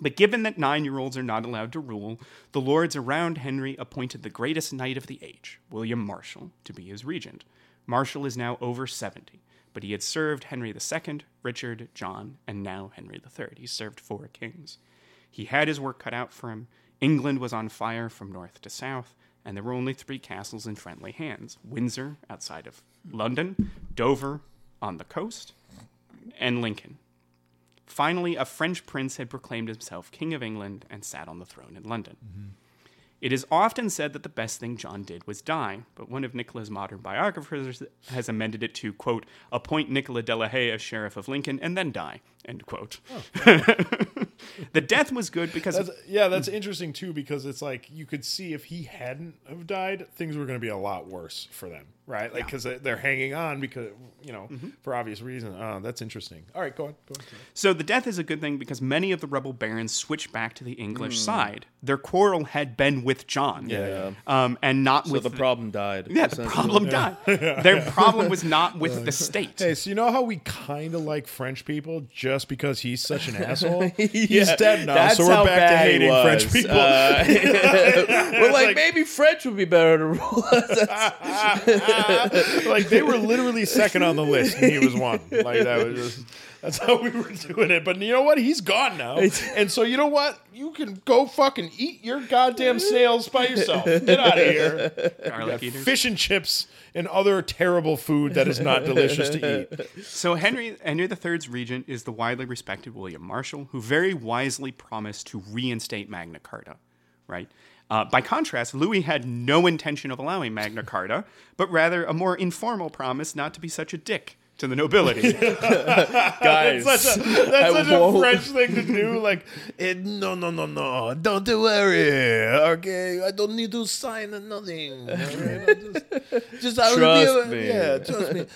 But given that nine year olds are not allowed to rule, the lords around Henry appointed the greatest knight of the age, William Marshall, to be his regent. Marshall is now over 70, but he had served Henry II, Richard, John, and now Henry III. He served four kings. He had his work cut out for him. England was on fire from north to south, and there were only three castles in friendly hands Windsor, outside of London, Dover, on the coast, and Lincoln. Finally, a French prince had proclaimed himself King of England and sat on the throne in London. It is often said that the best thing John did was die, but one of Nicola's modern biographers has amended it to, quote, appoint Nicola de la Haye as Sheriff of Lincoln and then die, end quote. Oh. the death was good because That's, yeah, that's interesting too because it's like you could see if he hadn't have died, things were going to be a lot worse for them, right? Like because they're hanging on because you know for obvious reasons. Oh, that's interesting. All right, go on. Go on. So the death is a good thing because many of the rebel barons switched back to the English side. Their quarrel had been with John, Yeah. um, and not with So with the problem died. Yeah, the essentially. problem died. Their problem was not with the state. Hey, so you know how we kind of like French people just because he's such an asshole? He's Yeah, dead now, that's so we're back to hating was. French people. Uh, we're like, like- maybe French would be better to rule us. like they were literally second on the list, and he was one. Like that was just. That's how we were doing it. But you know what? He's gone now. And so you know what? You can go fucking eat your goddamn snails by yourself. Get out of here. Garlic eaters. Fish and chips and other terrible food that is not delicious to eat. So Henry Henry III's regent is the widely respected William Marshall, who very wisely promised to reinstate Magna Carta. Right. Uh, by contrast, Louis had no intention of allowing Magna Carta, but rather a more informal promise not to be such a dick to the nobility. Guys, That's such a, that's such a French thing to do. Like, eh, no, no, no, no. Don't worry. Okay, I don't need to sign nothing. Okay, just, just I will Trust be, me. Yeah, trust me.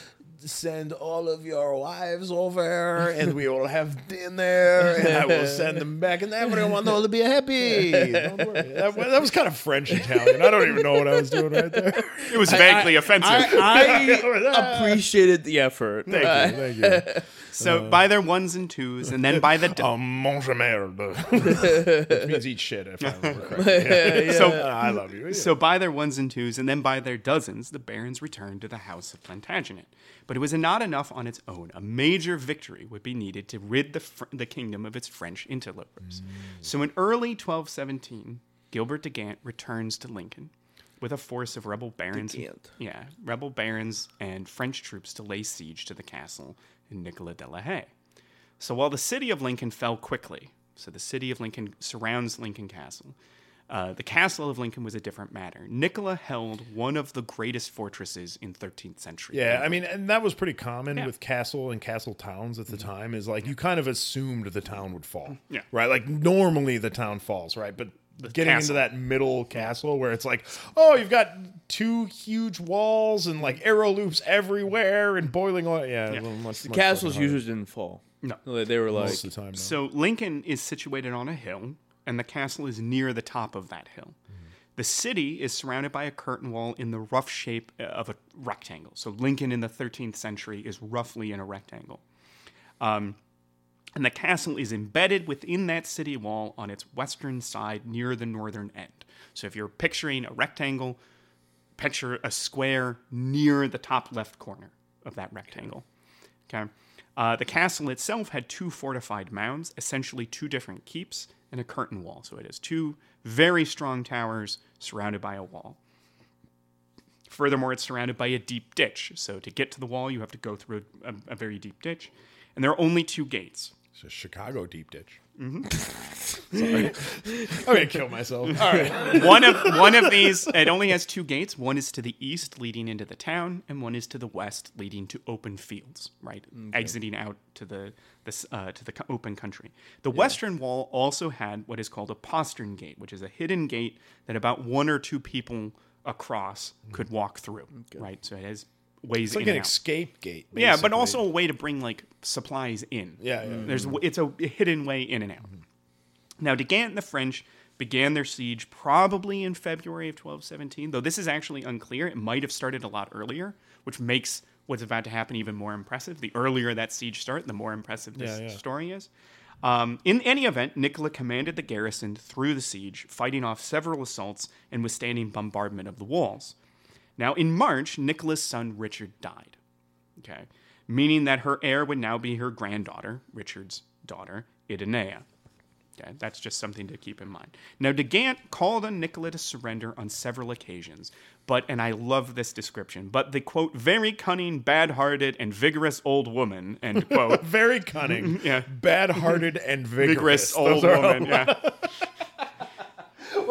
Send all of your wives over, and we will have dinner, and I will send them back, and everyone will be happy. Don't worry. That, that was kind of French Italian. I don't even know what I was doing right there. it was vaguely offensive. I appreciated the effort. Thank you, thank you. so by their ones and twos, and then by the do- Um, mange merde, which means eat shit. If I remember correctly. Yeah. so I love you. So by their ones and twos, and then by their dozens, the barons returned to the house of Plantagenet. But it was not enough on its own. A major victory would be needed to rid the, fr- the kingdom of its French interlopers. So in early 1217, Gilbert de Gant returns to Lincoln with a force of rebel barons. Yeah, rebel barons and French troops to lay siege to the castle in Nicola de la Haye. So while the city of Lincoln fell quickly, so the city of Lincoln surrounds Lincoln Castle, uh, the castle of Lincoln was a different matter. Nicola held one of the greatest fortresses in 13th century. Yeah, I mean, and that was pretty common Yeah. with castle and castle towns at the time. Is like you kind of assumed the town would fall. Yeah. Right. Like normally the town falls, right? But getting castle. into that middle castle where it's like, oh, you've got two huge walls and like arrow loops everywhere and boiling oil. Yeah. Yeah. well, much, much Castles usually didn't fall. No. They were like, most of the time. though. So Lincoln is situated on a hill, and the castle is near the top of that hill. The city is surrounded by a curtain wall in the rough shape uh, of a rectangle. So Lincoln in the 13th century is roughly in a rectangle. Um, and the castle is embedded within that city wall on its western side near the northern end. So if you're picturing a rectangle, picture a square near the top left corner of that rectangle. Okay. Uh, the castle itself had two fortified mounds, essentially two different keeps, and a curtain wall. So it has two very strong towers surrounded by a wall. Furthermore, it's surrounded by a deep ditch. So to get to the wall, you have to go through a, a very deep ditch. And there are only two gates. It's a Chicago deep ditch. Sorry. I'm gonna kill myself. All right. one of one of these it only has two gates. One is to the east leading into the town and one is to the west leading to open fields right? Exiting out to the this uh, to the open country. The western wall also had what is called a postern gate which is a hidden gate that about one or two people across could walk through right? So it has ways It's like in an escape gate. Yeah, but also a way to bring like supplies in. Yeah, yeah. There's it's a hidden way in and out. Now, De Gant and the French began their siege probably in February of 1217, though this is actually unclear. It might have started a lot earlier, which makes what's about to happen even more impressive. The earlier that siege started, the more impressive this Yeah, yeah. story is. Um, in any event, Nicola commanded the garrison through the siege, fighting off several assaults and withstanding bombardment of the walls. Now, in March, Nicola's son Richard died. Okay. meaning that her heir would now be her granddaughter, Richard's daughter, Idonea. Okay, that's just something to keep in mind. Now, de Gant called on Nicola to surrender on several occasions, but, and I love this description, but the quote, very cunning, bad hearted, and vigorous old woman, end quote, Very cunning, Yeah. bad-hearted, and vigorous. vigorous old woman, yeah.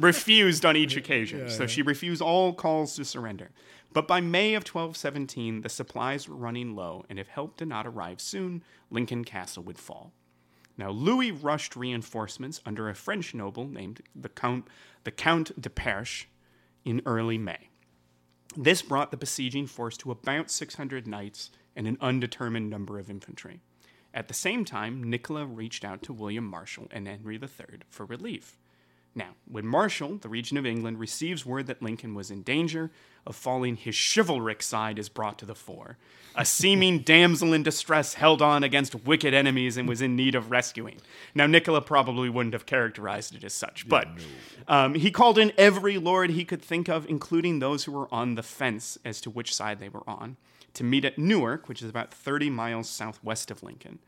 refused on each occasion. so she refused all calls to surrender. But by May of 1217, the supplies were running low, and if help did not arrive soon, Lincoln Castle would fall. Now, Louis rushed reinforcements under a French noble named the Count, the Count de Perche in early May. This brought the besieging force to about 600 knights and an undetermined number of infantry. At the same time, Nicola reached out to William Marshall and Henry III for relief. Now, when Marshall, the region of England, receives word that Lincoln was in danger of falling, his chivalric side is brought to the fore. A seeming damsel in distress held on against wicked enemies and was in need of rescuing. Now, Nicola probably wouldn't have characterized it as such, but um, he called in every lord he could think of, including those who were on the fence as to which side they were on, to meet at Newark, which is about 30 miles southwest of Lincoln.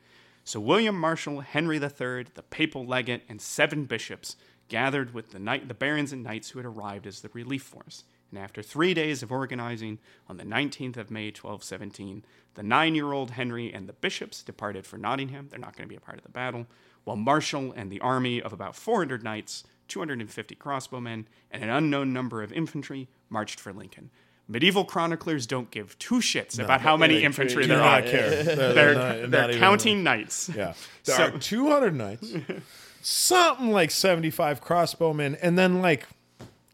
So William Marshall, Henry III, the papal legate, and seven bishops gathered with the, knight, the barons and knights who had arrived as the relief force. And after three days of organizing, on the 19th of May, 1217, the nine year old Henry and the bishops departed for Nottingham. They're not going to be a part of the battle, while Marshall and the army of about 400 knights, 250 crossbowmen, and an unknown number of infantry marched for Lincoln. Medieval chroniclers don't give two shits about how many they infantry do there not are. care. They're, They're, not- they're not counting knights. Yeah, there So- are 200 knights, something like 75 crossbowmen, and then like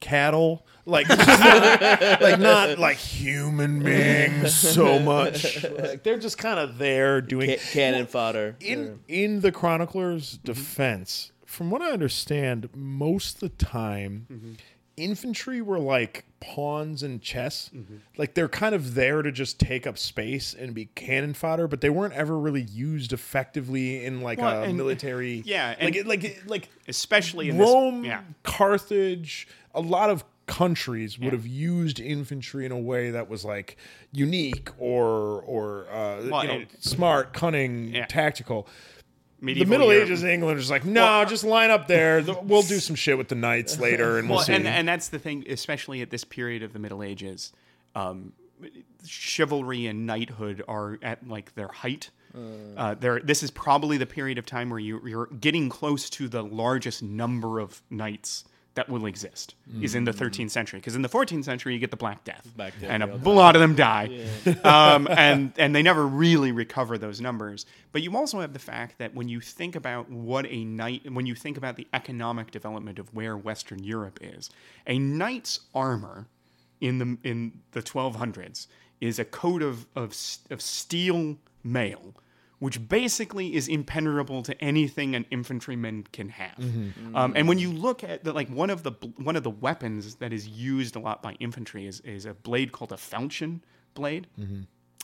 cattle, like like not like human beings so much. Like, they're just kind of there doing Ca- cannon fodder. in in the chronicler's defense. From what I understand, most of the time. Mm-hmm. Infantry were like pawns in chess. Like they're kind of there to just take up space and be cannon fodder, but they weren't ever really used effectively in like Well, a and- military. yeah, like and- it- like like Especially in Rome, this. Yeah. Carthage, a lot of countries would have used infantry in a way that was like unique or or uh, Well, you know and- smart, cunning, Yeah. tactical. The Middle Europe- Ages in England is like, no, just line up there. We'll do some shit with the knights later, and we'll, Well, see. and, and that's the thing, especially at this period of the Middle Ages, um, chivalry and knighthood are at like their height. Uh, there, this is probably the period of time where you, you're getting close to the largest number of knights that will exist is in the 13th century because in the 14th century you get the Black Death, Black Death, and a yeah. lot of them die, um, and and they never really recover those numbers. But you also have the fact that when you think about what a knight, when you think about the economic development of where Western Europe is, a knight's armor in the in the 1200s is a coat of of, of steel mail. Which basically is impenetrable to anything an infantryman can have, um, and when you look at the, like one of the one of the weapons that is used a lot by infantry is, is a blade called a falchion blade,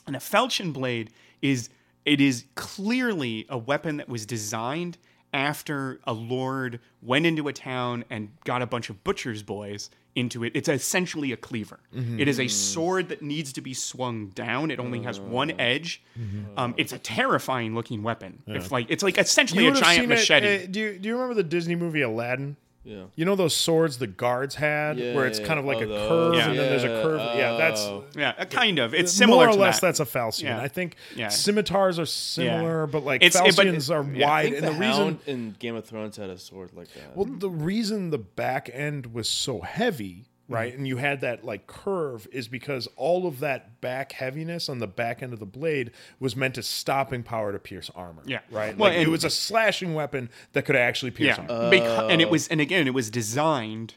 and a falchion blade is it is clearly a weapon that was designed after a lord went into a town and got a bunch of butcher's boys into it. It's essentially a cleaver. It is a sword that needs to be swung down. It only has one edge. Um, it's a terrifying looking weapon. If like it's like essentially a giant seen it, machete. uh, do you do you remember the Disney movie Aladdin? Yeah. You know those swords the guards had, Yeah, where it's yeah, kind of like oh, a those. curve, Yeah. and then there's a Yeah, curve. Yeah, that's oh. yeah, kind of. It's similar more or to less. that. That's a falchion. Yeah. I think Yeah. scimitars are similar, but like It's- it- but- falchions are yeah. I I wide, think and the, the reason Hound in Game of Thrones had a sword like that. Well, the reason the back end was so heavy, right, Mm-hmm. and you had that like curve is because all of that back heaviness on the back end of the blade was meant to stopping power to pierce armor. Yeah. right. Well, like it was a slashing weapon that could actually pierce Yeah, armor. Beca- and it was, and again, it was designed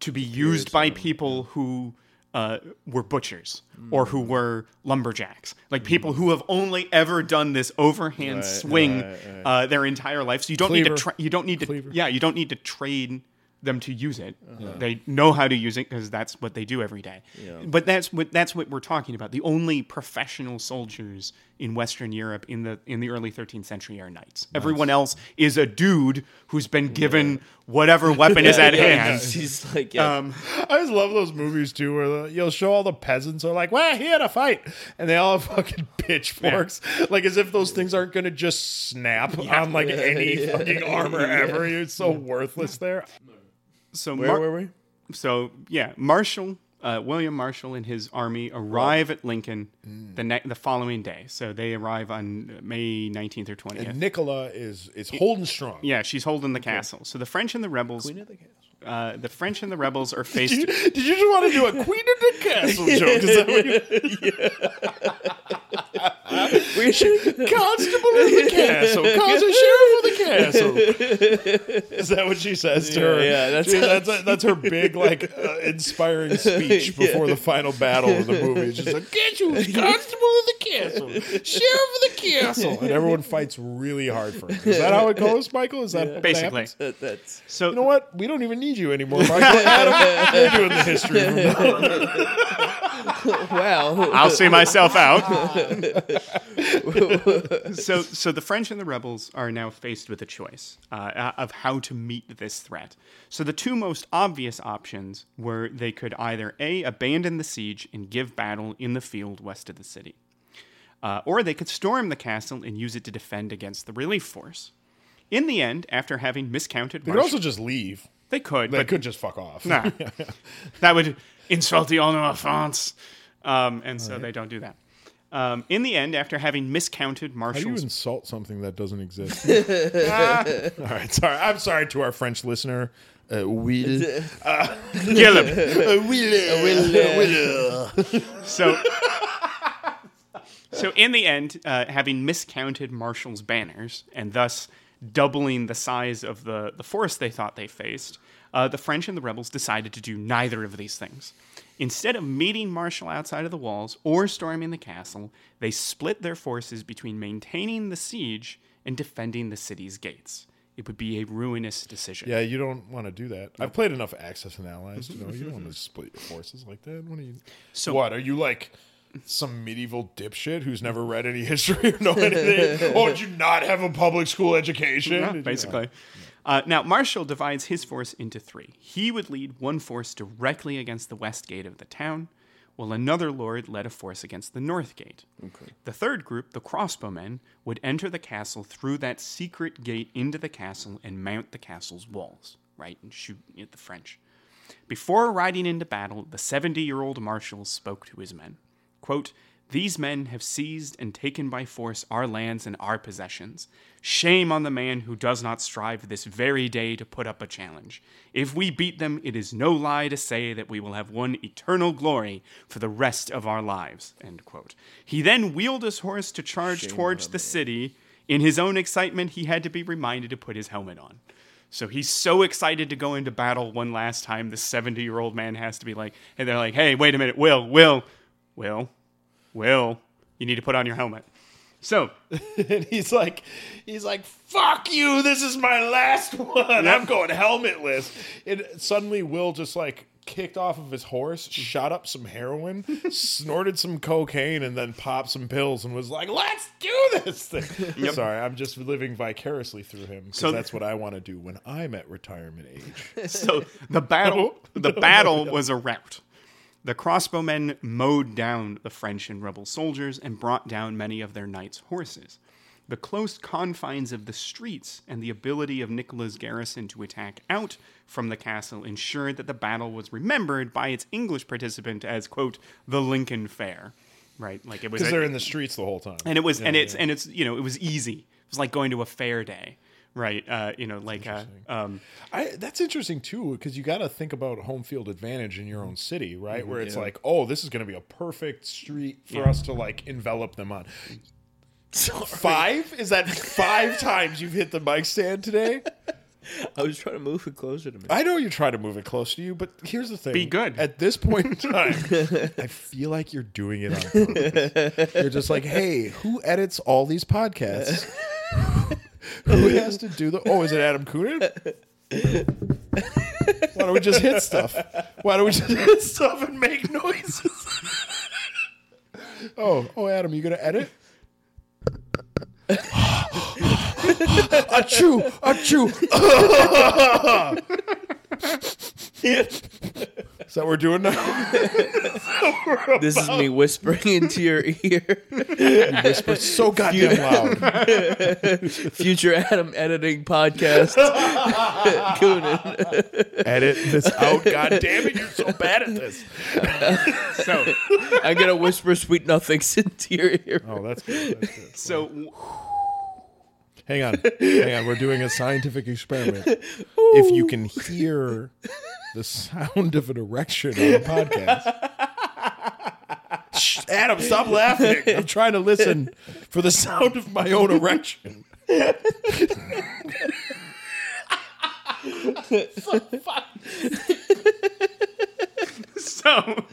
to be used by people who uh, were butchers or who were lumberjacks, like people who have only ever done this overhand swing Uh, their entire life. So you don't need to, tra- you don't need to, Cleaver. yeah, you don't need to train them to use it. They know how to use it because that's what they do every day. But that's what that's what we're talking about. The only professional soldiers in Western Europe in the in the early 13th century are knights. Everyone else is a dude who's been given whatever weapon is at hand. He's like, yeah. Um, I just love those movies too, where the, you'll show all the peasants are like, "Well, he had a fight," and they all have fucking pitchforks, like as if those things aren't gonna just snap on like any fucking armor ever. It's so worthless there. So where Mar- were we? so yeah, Marshall, uh, William Marshall and his army arrive at Lincoln the ne- the following day. So they arrive on May 19th or 20th. And Nicola is is holding strong. yeah, she's holding the castle. So the French and the rebels, Queen of the castle. uh, the French and the rebels are faced. Did you, did you just want to do a Queen of the Castle joke? Is that what you, We should, Constable of the Castle, cause a sheriff of the castle? Is that what she says to her? yeah, that's- She- that's that's her big like uh, inspiring speech before the final battle of the movie. She's like, "Get you, Constable of the Castle, Sheriff of the Castle," and everyone fights really hard for it. Is that how it goes, Michael? Is that what Basically. happens? that, that's So You know what? We don't even need you anymore, Michael. Adam, you're doing the history from now on. wow. I'll see myself out. so, so the French and the rebels are now faced with a choice uh, of how to meet this threat. So the two most obvious options were they could either a abandon the siege and give battle in the field west of the city, uh, or they could storm the castle and use it to defend against the relief force. In the end, after having miscounted, They could Marshall- also just leave. they could, They but could just fuck off. Nah. that would insult the honor of France. Um, and so they don't do that. Um, in the end, after having miscounted How do you Marshall's. insult something that doesn't exist? All right, sorry. I'm sorry to our French listener. Uh, Will. Gillum. Will. So, so in the end, uh, having miscounted Marshall's banners and thus doubling the size of the, the force they thought they faced, uh, the French and the rebels decided to do neither of these things. Instead of meeting Marshall outside of the walls or storming the castle, they split their forces between maintaining the siege and defending the city's gates. It would be a ruinous decision. Yeah, you don't want to do that. I've played enough Axis and Allies to know you don't want to split your forces like that. What are you? So- what are you like? Some medieval dipshit who's never read any history or know anything? oh, did you not have a public school education? Yeah, basically. Uh, now, Marshall divides his force into three. He would lead one force directly against the west gate of the town, while another lord led a force against the north gate. The third group, the crossbowmen, would enter the castle through that secret gate into the castle and mount the castle's walls, right, and shoot at the French. Before riding into battle, the 70 year old marshal spoke to his men. Quote, These men have seized and taken by force our lands and our possessions. Shame on the man who does not strive this very day to put up a challenge. If we beat them, it is no lie to say that we will have won eternal glory for the rest of our lives. He then wheeled his horse to charge towards the city. In his own excitement, he had to be reminded to put his helmet on. So he's so excited to go into battle one last time. The 70 year old man has to be like, and they're like, hey, wait a minute, Will, Will, Will, Will, you need to put on your helmet. So and he's like, he's like, "Fuck you! This is my last one. I'm going helmetless." And suddenly, Will just like kicked off of his horse, mm-hmm. shot up some heroin, snorted some cocaine, and then popped some pills, and was like, "Let's do this thing." Sorry, I'm just living vicariously through him because So- that's what I want to do when I'm at retirement age. so the battle the battle was a rout. The crossbowmen mowed down the French and rebel soldiers and brought down many of their knights' horses. The close confines of the streets and the ability of Nicola's garrison to attack out from the castle ensured that the battle was remembered by its English participant as quote the Lincoln Fair, right? Like it was Because they're in the streets the whole time. and it was and it's and it's you know it was easy. It was like going to a fair day, right? Uh, you know, like uh, um, I, that's interesting too because you got to think about home field advantage in your own city, right? Where it's like, oh, this is going to be a perfect street for Yeah. us to like envelop them on. Five is that five times you've hit the mic stand today? I was trying to move it closer to me. I know you try to move it close to you, but here's the thing: Be good. At this point in time, I feel like you're doing it on purpose. You're just like, hey, who edits all these podcasts? who has to do the? Oh, is it Adam Coonan? Why don't we just hit stuff? Why don't we just hit stuff and make noises? oh, oh, Adam, you gonna edit? a chew, a achoo. Is that what we're doing now? This is me whispering into your ear. Whisper so goddamn loud. Future Adam editing podcast. Coonan. Edit this out. God damn it, you're so bad at this. So, I'm gonna whisper sweet nothings into your ear. Oh, that's good. That's good. so Hang on. Hang on. We're doing a scientific experiment. If you can hear the sound of an erection on the podcast. Shh, Adam, stop laughing. I'm trying to listen for the sound of my own erection. so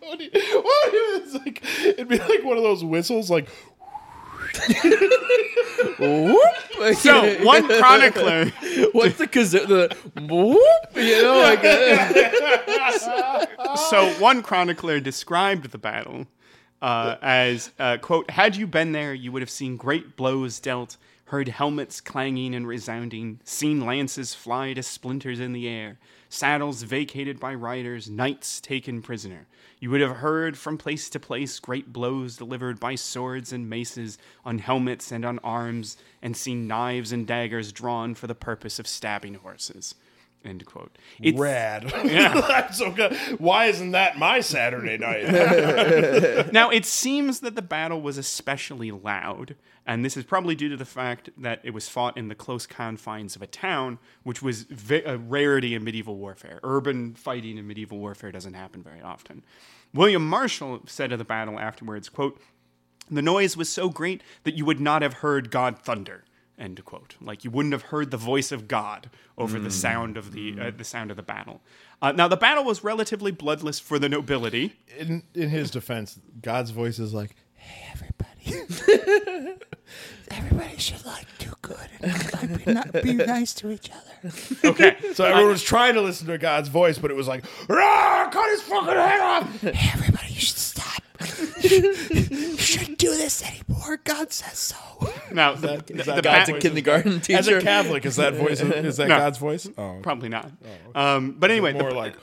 What do you- what do you- it's like, it'd be like one of those whistles, like, so one chronicler What's the kazoo? The whoop? You know, like uh, so one chronicler described the battle uh, as uh, quote had you been there you would have seen great blows dealt heard helmets clanging and resounding seen lances fly to splinters in the air saddles vacated by riders knights taken prisoner you would have heard from place to place great blows delivered by swords and maces on helmets and on arms and seen knives and daggers drawn for the purpose of stabbing horses end quote It's- rad. Yeah. That's so good. Why isn't that my Saturday night? Now, it seems that the battle was especially loud, and this is probably due to the fact that it was fought in the close confines of a town, which was ve- a rarity in medieval warfare. Urban fighting in medieval warfare doesn't happen very often. William Marshal said of the battle afterwards, quote, the noise was so great that you would not have heard God thunder. End quote. Like you wouldn't have heard the voice of God over the sound of the uh, the sound of the battle. Uh, now the battle was relatively bloodless for the nobility. in in his defense, God's voice is like, "Hey, everybody, everybody should like do good and like, be, not, be nice to each other." Okay, So everyone was trying to listen to God's voice, but it was like, "Rah, cut his fucking head off!" Hey, everybody, you should stop. You shouldn't do this anymore. God says so. now the, the, that the God's bat- a kindergarten teacher. As a Catholic, is that voice? Is that No. God's voice? Oh, Probably not. um, but anyway, more the, like.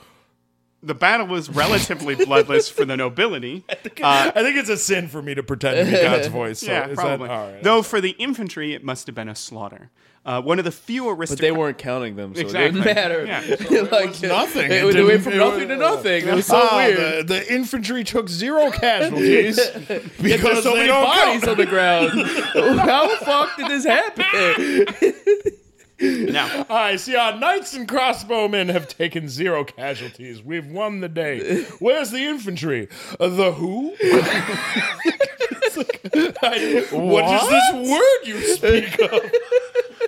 the battle was relatively bloodless for the nobility. I think it's a sin for me to pretend to be God's voice. So yeah, is probably. That, all right. Though for the infantry, it must have been a slaughter. Uh, one of the few but they weren't counting them, so Exactly. it didn't matter. Yeah. like nothing. It, It they went from it nothing to nothing. It was so Ah, weird. The, the infantry took zero casualties because there's so many bodies on the ground. How the fuck did this happen? Now, I see our knights and crossbowmen have taken zero casualties. We've won the day. Where's the infantry? Uh, the who? It's like, I- what is this word you speak of?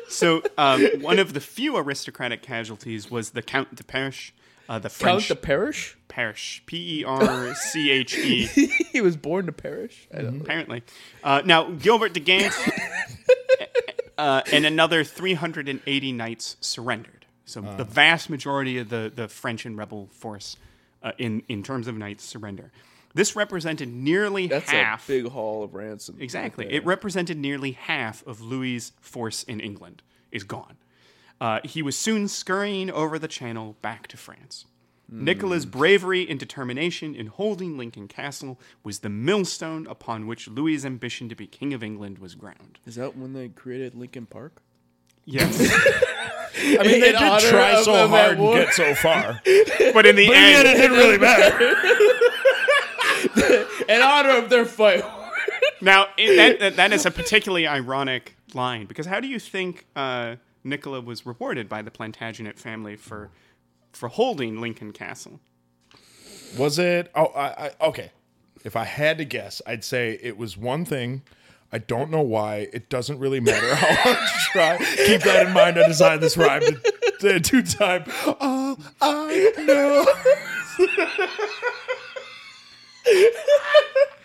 so um, one of the few aristocratic casualties was the Count de Perche, uh, the Count French the parish? Perche, P E R C H E. he was born to perish. I don't apparently. Uh, now, Gilbert de Gant uh, and another 380 knights surrendered. So the vast majority of the, the French and rebel force uh, in, in terms of knights surrender. This represented nearly That's half. a big haul of ransom. Exactly. Okay. It represented nearly half of Louis's force in England is gone. Uh, he was soon scurrying over the channel back to France. Nicola's bravery and determination in holding Lincoln Castle was the millstone upon which Louis's ambition to be King of England was ground. Is that when they created Lincoln Park? Yes. I mean, they In did try so hard at and war. get so far. but in the But end, yet it didn't really matter. In honor of their fight. now that, that, that is a particularly ironic line because how do you think uh, Nicola was rewarded by the Plantagenet family for for holding Lincoln Castle? Was it? Oh, I, I okay. If I had to guess, I'd say it was one thing. I don't know why. It doesn't really matter how hard you try. Keep that in mind. I designed this rhyme to, to time. All oh, I know.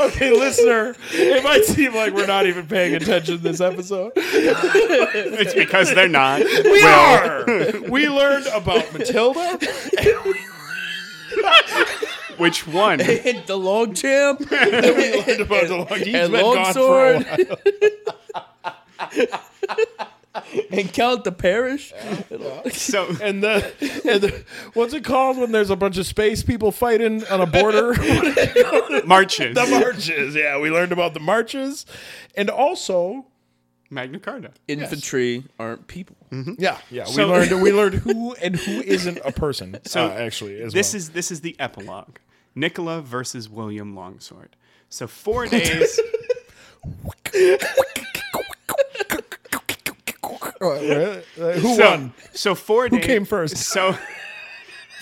okay, listener. It might seem like we're not even paying attention this episode. It's because they're not. We are. We learned about Matilda. Which one? the Longchamp learned about the long, he's and been long gone sword for a while. and count the parish. So And the, and the what's it called when there's a bunch of space people fighting on a border? marches. the marches. Yeah, we learned about the marches, and also, Magna Carta. Infantry aren't people. yeah, yeah, So- we learned we learned who and who isn't a person. So uh, actually, as This well. is this is the epilogue. Nicola versus William Longsword. So four days. Who so, won? So four days. Who came first? So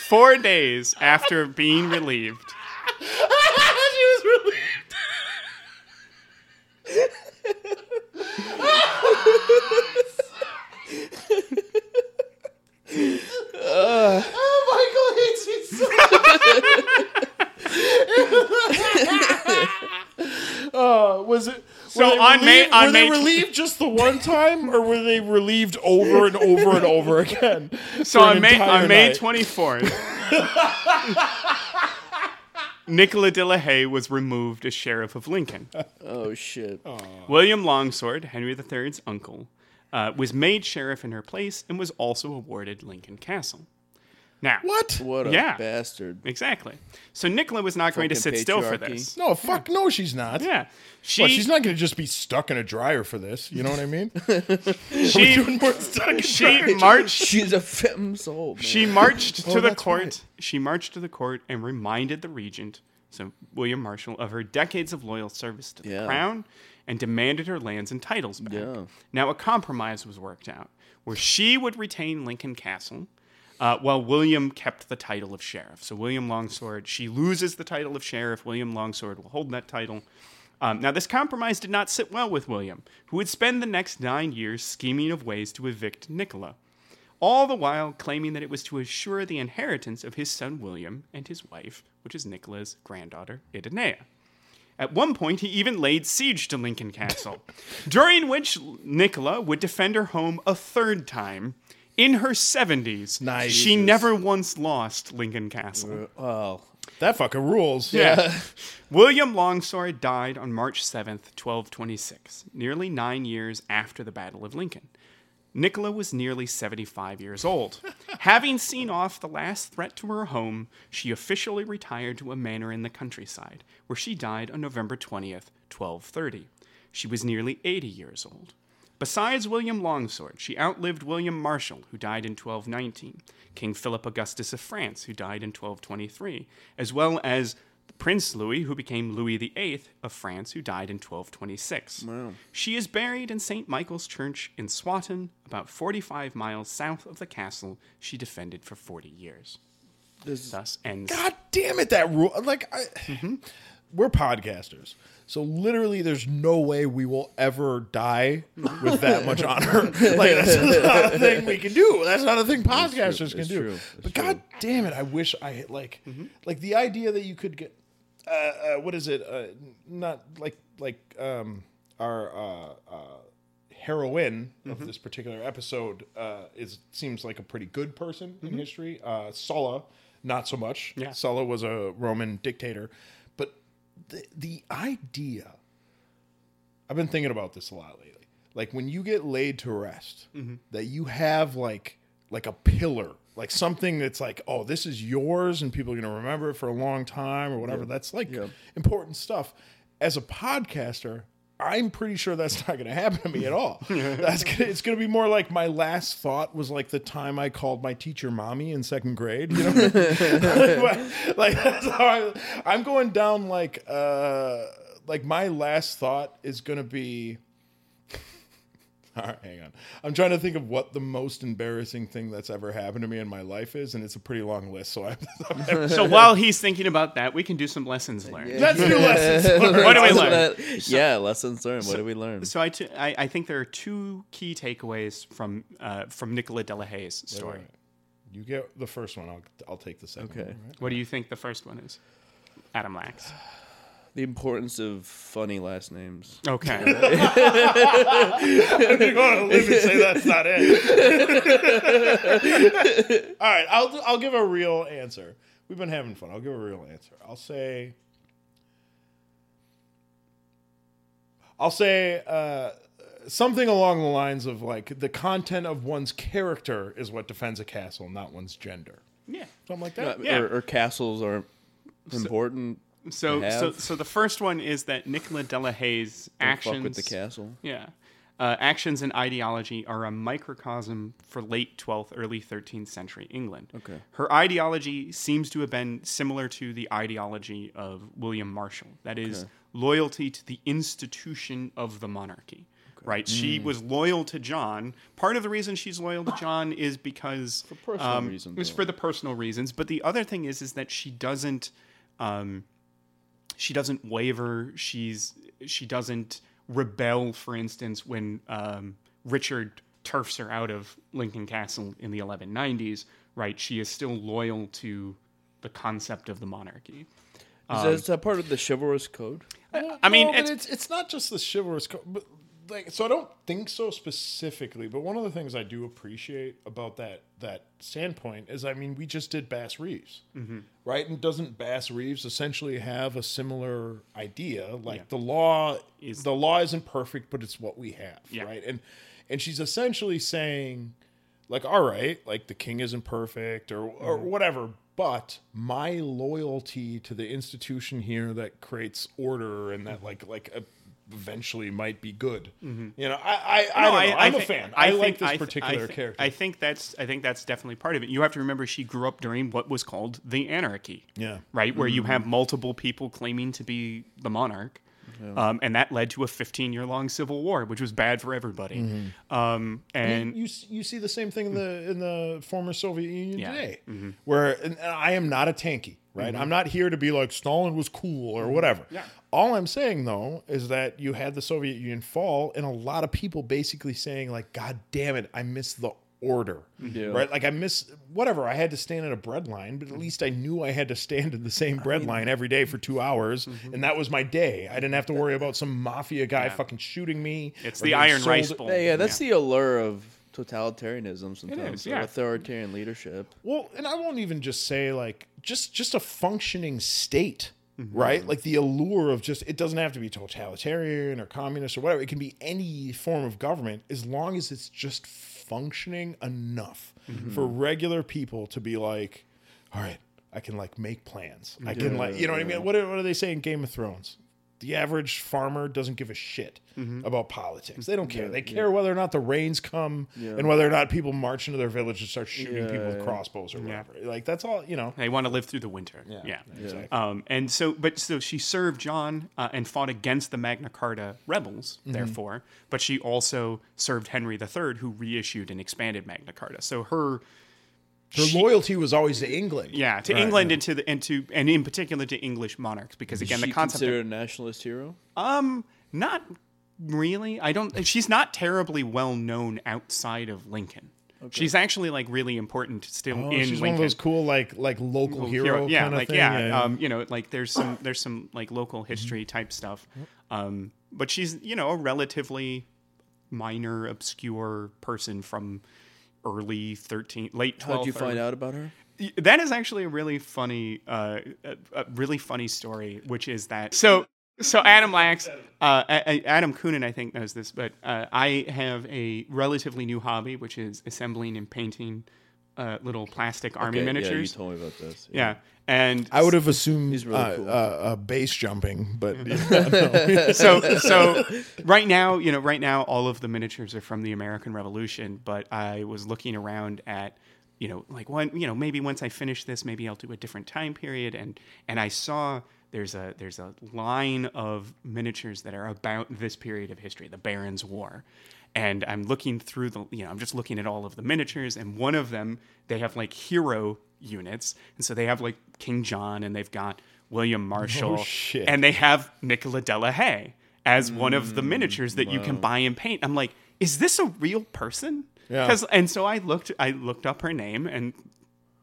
four days after being relieved. she was really. Uh, was it So were they on May- on were May they tw- relieved just the one time, or were they relieved over and over and over again? So on May on May twenty fourth. Nicola de la Haye was removed as sheriff of Lincoln. Oh shit! William Longsword, Henry III's uncle, uh, was made sheriff in her place and was also awarded Lincoln Castle. Now, What? What a Yeah. bastard! Exactly. So Nicola was not going to sit Fucking still for patriarchy. this. No, fuck no, she's not. Yeah, she What, she's not going to just be stuck in a dryer for this. You know what I mean? she Doing more stuck in she marched She's a femme sole. Man. she marched to Oh, the that's court. right. She marched to the court and reminded the regent, so William Marshal, of her decades of loyal service to the Yeah. crown and demanded her lands and titles back. Yeah. Now a compromise was worked out where she would retain Lincoln Castle. Uh, while William kept the title of sheriff. So, William Longsword, she loses the title of sheriff. William Longsword will hold that title. Um, now, this compromise did not sit well with William, who would spend the next nine years scheming of ways to evict Nicola, all the while claiming that it was to assure the inheritance of his son William and his wife, which is Nicola's granddaughter, Idonea. At one point, he even laid siege to Lincoln Castle, during which Nicola would defend her home a third time. In her 70s, Nice. she never once lost Lincoln Castle. Oh, That fucker rules. Yeah. William Longsword died on March 7th, 1226, nearly nine years after the Battle of Lincoln. Nicola was nearly 75 years old. Having seen off the last threat to her home, she officially retired to a manor in the countryside, where she died on November 20th, 1230. She was nearly 80 years old. Besides William Longsword, she outlived William Marshal, who died in 1219, King Philip Augustus of France, who died in 1223, as well as Prince Louis, who became Louis VIII of France, who died in 1226. Wow. She is buried in St. Michael's Church in Swanton, about 45 miles south of the castle she defended for 40 years. This Thus ends. God damn it, that rule. Like, I, Mm-hmm. we're podcasters. So literally, there's no way we will ever die with that much honor. like that's not a thing we can do. That's not a thing podcasters can do. But god damn it, I wish I had like, Mm-hmm. like the idea that you could get, uh, uh, what is it? Uh, not like like um our uh, uh, heroine Mm-hmm. of this particular episode uh, is seems like a pretty good person Mm-hmm. in history. Uh, Sulla, not so much. Yeah. Sulla was a Roman dictator, the the idea. I've been thinking about this a lot lately. Like when you get laid to rest, Mm-hmm. that you have like like a pillar, like something that's like, oh, this is yours, and people are gonna remember it for a long time or whatever. That's like important stuff. As a podcaster, I'm pretty sure that's not going to happen to me at all. That's gonna, it's going to be more like my last thought was like the time I called my teacher mommy in second grade. You know, like, like, that's how I, I'm going down. Like, uh, like my last thought is going to be. All right, hang on. I'm trying to think of what the most embarrassing thing that's ever happened to me in my life is, and it's a pretty long list. So I'm, So while he's thinking about that, we can do some lessons learned. let's do lessons. learned. What do we learn? that- yeah, lessons learned. what did we learn? So I, t- I, I think there are two key takeaways from uh, from Nicola de la Haye's story. Right. You get the first one. I'll I'll take the second. Okay. One, right? What do you think the first one is? Adam Lax. The importance of funny last names. Okay. You're going to live and say that's not it. All right, I'll I'll give a real answer. we've been having fun. I'll give a real answer. I'll say. I'll say uh, something along the lines of like the content of one's character is what defends a castle, not one's gender. Yeah. Something like that. Yeah. or, or castles are important. So, to so, so the first one is that Nicola de la Haye's Don't actions fuck with the castle. Yeah. Uh, actions and ideology are a microcosm for late 12th, early 13th century England. Okay. Her ideology seems to have been similar to the ideology of William Marshal. That is, loyalty to the institution of the monarchy. Right? She Mm. was loyal to John. Part of the reason she's loyal to John is because for personal um, reasons, It's though. for the personal reasons. But the other thing is, is that she doesn't. Um, she doesn't waver. She's she doesn't rebel, for instance, when um, Richard turfs her out of Lincoln Castle in the 1190s. Right, she is still loyal to the concept of the monarchy. Is, that, is that part of the chivalrous code? I mean, No, it's, it's it's not just the chivalrous code, but like so I don't think so specifically. But one of the things I do appreciate about that that standpoint is, I mean, we just did Bass Reeves, Mm-hmm. right? And doesn't Bass Reeves essentially have a similar idea? Like the law Is- the law isn't perfect, but it's what we have, Yeah. right? And and she's essentially saying, like, all right, like the king isn't perfect or or Mm-hmm. whatever, but my loyalty to the institution here that creates order and Mm-hmm. that like like uh, eventually might be good. You know, I I, I don't know. I, am a fan. I, like think- this thi- particular thi- character. I think that's I think that's definitely part of it. You have to remember she grew up during what was called the anarchy. Yeah. Right, where Mm-hmm. you have multiple people claiming to be the monarch. Um, and that led to a 15 year long civil war, which was bad for everybody. Mm-hmm. Um, and you s- you see the same thing in the in the former Soviet Union Yeah. today, where and, and I am not a tanky, right? Mm-hmm. I'm not here to be like Stalin was cool or mm-hmm. whatever. Yeah. All I'm saying though is that you had the Soviet Union fall, and a lot of people basically saying like, "God damn it, I miss the order." Mm-hmm. Yeah. Right? Like I miss whatever. I had to stand in a bread line, but at least I knew I had to stand in the same bread line every day for two hours, and that was my day. I didn't have to worry about some mafia guy fucking shooting me. it's the iron sold- rice bowl. Yeah, yeah, that's the allure of totalitarianism sometimes. is, yeah. Authoritarian leadership. Well, and I won't even just say like just just a functioning state, mm-hmm. right? Like the allure of just it doesn't have to be totalitarian or communist or whatever. It can be any form of government as long as it's just functioning enough mm-hmm. for regular people to be like, all right, I can like make plans. I can like, you know what I mean? What do, what do they say in Game of Thrones? The average farmer doesn't give a shit about politics. They don't care. they care whether or not the rains come and whether or not people march into their village and start shooting people with crossbows or whatever. Like that's all, you know. They want to live through the winter. Yeah. Exactly. Um, and so, but so she served John uh, and fought against the Magna Carta rebels, Mm-hmm. therefore, but she also served Henry III, who reissued and expanded Magna Carta. So her, Her loyalty was always to England. yeah, to England and to the, and to, and in particular to English monarchs, because again, Is the concept considered a nationalist hero? of, um, not really. I don't, she's not terribly well known outside of Lincoln. She's actually like really important still Oh, in she's Lincoln. one of those cool like like local hero, yeah kind of like thing. yeah, Um, you know like there's some there's some like local history type stuff um but she's you know a relatively minor obscure person from early 13 late 12th How'd you find out about her? that is actually a really funny uh a, really funny story which is that so so adam lax uh adam Coonan, i think knows this but uh, i have a relatively new hobby which is assembling and painting uh, little plastic army Okay, miniatures Yeah, you told me about this. yeah. And I would have assumed He's really uh, cool. uh, uh, base jumping, but so so right now, you know, right now all of the miniatures are from the American Revolution, but I was looking around at you know, like one, you know, maybe once I finish this, maybe I'll do a different time period and and I saw there's a there's a line of miniatures that are about this period of history, the Barons' War. And I'm looking through the, you know, I'm just looking at all of the miniatures, and one of them, they have like hero units. And so they have like King John, and they've got William Marshal, shit. and they have Nicola de la Haye as one of the miniatures that you can buy and paint. I'm like, is this a real person? Yeah. and so I looked, I looked up her name, and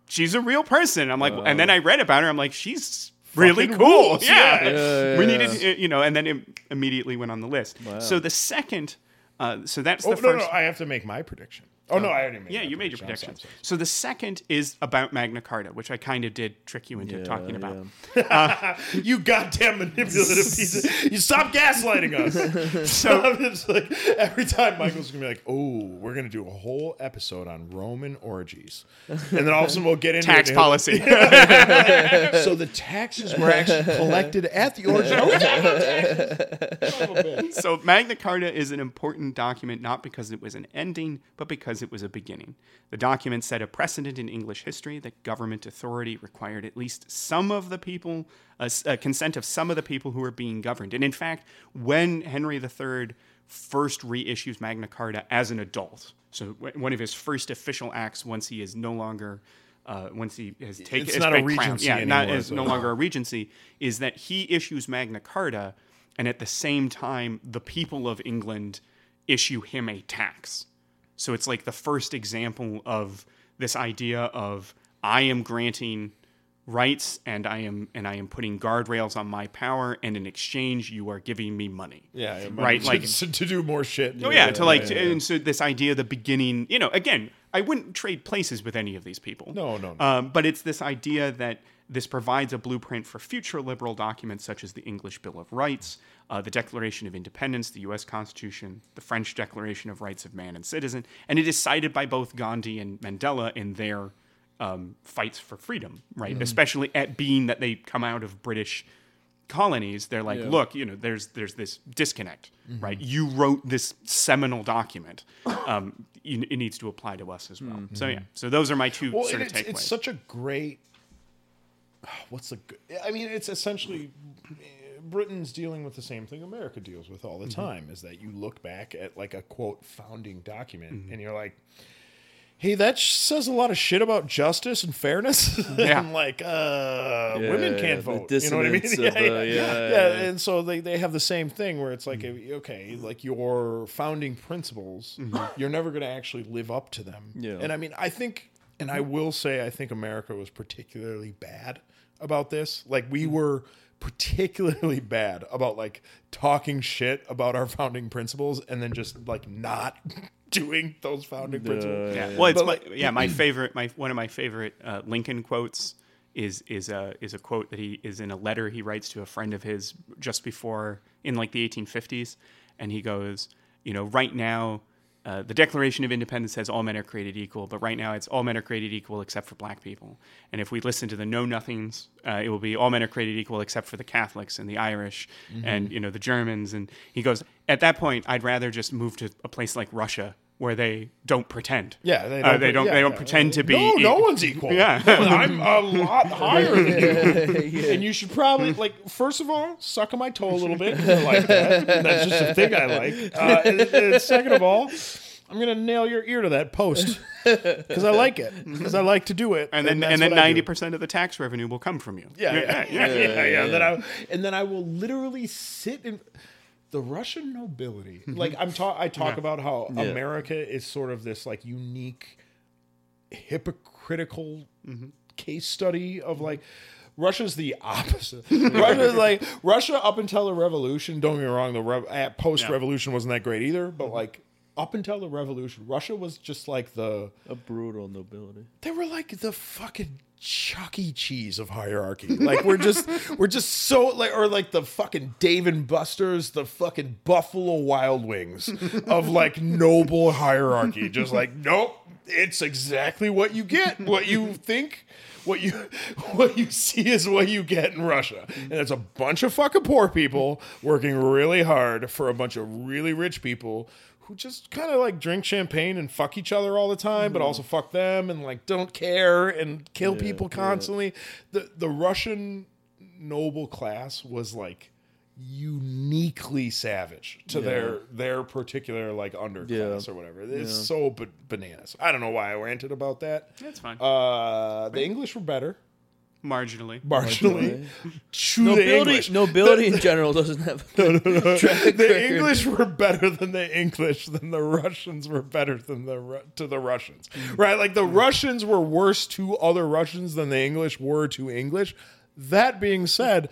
she's a real person. I'm like, and then I read about her. I'm like, she's really cool. rules. Yeah. Yeah, we needed, uh, you know, and then it immediately went on the list. So the second, uh, so that's oh, the no, first. no, I have to make my prediction. Oh no, I already made. Yeah, you made your prediction. I'm predictions. sorry, So the second is about Magna Carta, which I kind of did trick you into Yeah, talking about. yeah. Uh, sorry. You goddamn manipulative piece! Of, you stop gaslighting us. so it's like every time Michael's gonna be like, "Oh, we're gonna do a whole episode on Roman orgies," and then all of a sudden we'll get into Tax it, and he'll- policy. So the taxes were actually collected at the orgy. Are we talking about taxes? Son of a bitch. so Magna Carta is an important document not because it was an ending, but because it was a beginning. The document set a precedent in English history that government authority required at least some of the people, a, s- a consent of some of the people who were being governed. And in fact, when Henry III first reissues Magna Carta as an adult, so w- one of his first official acts once he is no longer. Uh, once he has taken, It's not a been crowned, regency yeah, not anymore, so- no longer a regency, is that he issues Magna Carta, and at the same time, the people of England issue him a tax. So it's like the first example of this idea of I am granting rights and I am and I am putting guardrails on my power, and in exchange, you are giving me money. Yeah, yeah, right. to, Like to, to do more shit. Oh yeah, to like, and so this idea, the beginning, you know, again, I wouldn't trade places with any of these people. No, no, no. Um, but it's this idea that this provides a blueprint for future liberal documents such as the English Bill of Rights, uh, the Declaration of Independence, the U.S. Constitution, the French Declaration of Rights of Man and Citizen, and it is cited by both Gandhi and Mandela in their um, fights for freedom, right? Mm-hmm. Especially at being that they come out of British colonies, they're like, look, you know, there's there's this disconnect, Mm-hmm. right? You wrote this seminal document. Um, it needs to apply to us as well. So yeah, so those are my two Mm-hmm. Well, sort of it's, takeaways. it's such a great. What's the? good- I mean, it's essentially Britain's dealing with the same thing America deals with all the Mm-hmm. time. Is that you look back at like a quote founding document Mm-hmm. and you're like. Hey, that sh- says a lot of shit about justice and fairness. Yeah. and like, uh, women can't the vote. You know what I mean? of, uh, yeah, yeah, yeah. And so they, they have the same thing where it's like, okay, like your founding principles, you're never going to actually live up to them. Yeah. And I mean, I think, and I will say, I think America was particularly bad about this. Like, we were particularly bad about like talking shit about our founding principles and then just like not doing those founding principles. yeah. Well, it's But, my, like- yeah, my favorite, my one of my favorite uh, Lincoln quotes is is a is a quote that he is in a letter he writes to a friend of his just before in like the 1850s, and he goes, you know, right now. Uh, the Declaration of Independence says all men are created equal, but right now it's all men are created equal except for black people. And if we listen to the Know Nothings, uh, it will be all men are created equal except for the Catholics and the Irish and you know the Germans. And he goes, at that point, I'd rather just move to a place like Russia where they don't pretend. Yeah, they Uh, don't, they don't. yeah, they don't yeah. pretend to be. No, no one's equal. Yeah. I'm a lot higher than you. And you should probably like first of all, suck on my toe a little bit. 'cause I like that. That's just a thing I like. Uh, and, and second of all, I'm gonna nail your ear to that post because I like it. Because I like to do it. And then and then what I do. ninety percent of the tax revenue will come from you. Yeah, yeah, yeah, yeah, yeah, Then I, and then I will literally sit in the Russian nobility. Mm-hmm. Like I'm talk, I talk about how Yeah. America is sort of this like unique, hypocritical mm-hmm. case study of mm-hmm. like. Russia's the opposite. Russia's like Russia up until the revolution. Don't get me wrong, the at post revolution wasn't that great either. But like up until the revolution, Russia was just like the A brutal nobility. they were like the fucking Chuck E. Cheese of hierarchy. Like we're just we're just so like or like the fucking Dave and Buster's, the fucking Buffalo Wild Wings of like noble hierarchy. Just like nope, it's exactly what you get. What you think. What you what you see is what you get in Russia, and it's a bunch of fucking poor people working really hard for a bunch of really rich people who just kind of like drink champagne and fuck each other all the time, but also fuck them and like don't care and kill people constantly. The the Russian noble class was like uniquely savage to their their particular like underclass Yeah. or whatever. It's so ba- bananas. I don't know why I ranted about that. That's fine. Uh, the English were better, Marginally. marginally. To the Nobility, English, nobility in general doesn't have a good track the record. English were better than the English, than the Russians were better than the Ru- to the Russians, mm. right? Like the mm. Russians were worse to other Russians than the English were to English. That being said,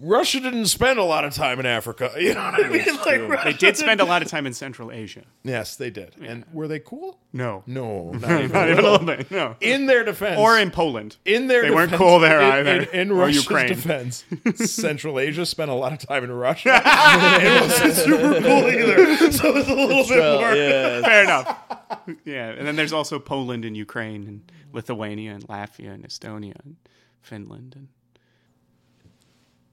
Russia didn't spend a lot of time in Africa. You know what I mean? Like, Russia They did spend a lot of time in Central Asia. Yes, they did. And were they cool? No. No, not even, Not even a little bit. No. In their defense, Or in Poland. in their They weren't defense- cool there in, either. In, in Or Russia's Ukraine. defense, Central Asia spent a lot of time in Russia. it wasn't super cool either. So it's a little bit more. yeah. Fair enough. Yeah. And then there's also Poland and Ukraine and Lithuania and Latvia and Estonia and Finland and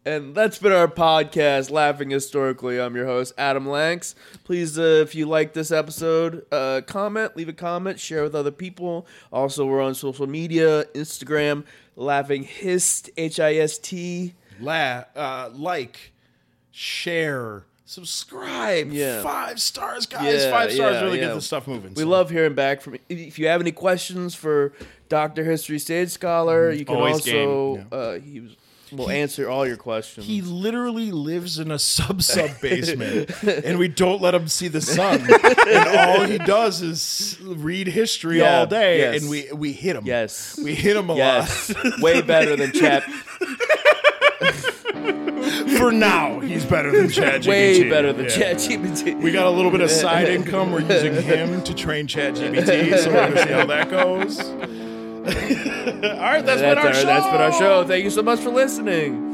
And that's been our podcast, Laughing Historically. I'm your host, Adam Lanks. Please, uh, if you like this episode, uh, comment, leave a comment, share with other people. Also, we're on social media Instagram, Laughing Hist, H I S T. La, uh, like, share, subscribe. Yeah. Five stars, guys. Yeah, Five stars yeah, really get the stuff moving. We So- love hearing back from If you have any questions for Dr. History Stage Scholar, you can Always also, uh, he was, will answer all your questions. He literally lives in a sub sub basement, and we don't let him see the sun. and all he does is read history Yeah, all day, yes. and we we hit him. yes. we hit him a Yes. Way better than chat. For now, he's better than ChatGPT. Way better than Yeah. ChatGPT. We got a little bit of side income. We're using him to train ChatGPT, so we're gonna see how that goes. all right, that's, That's been our, our, show. that's been our show. Thank you so much for listening.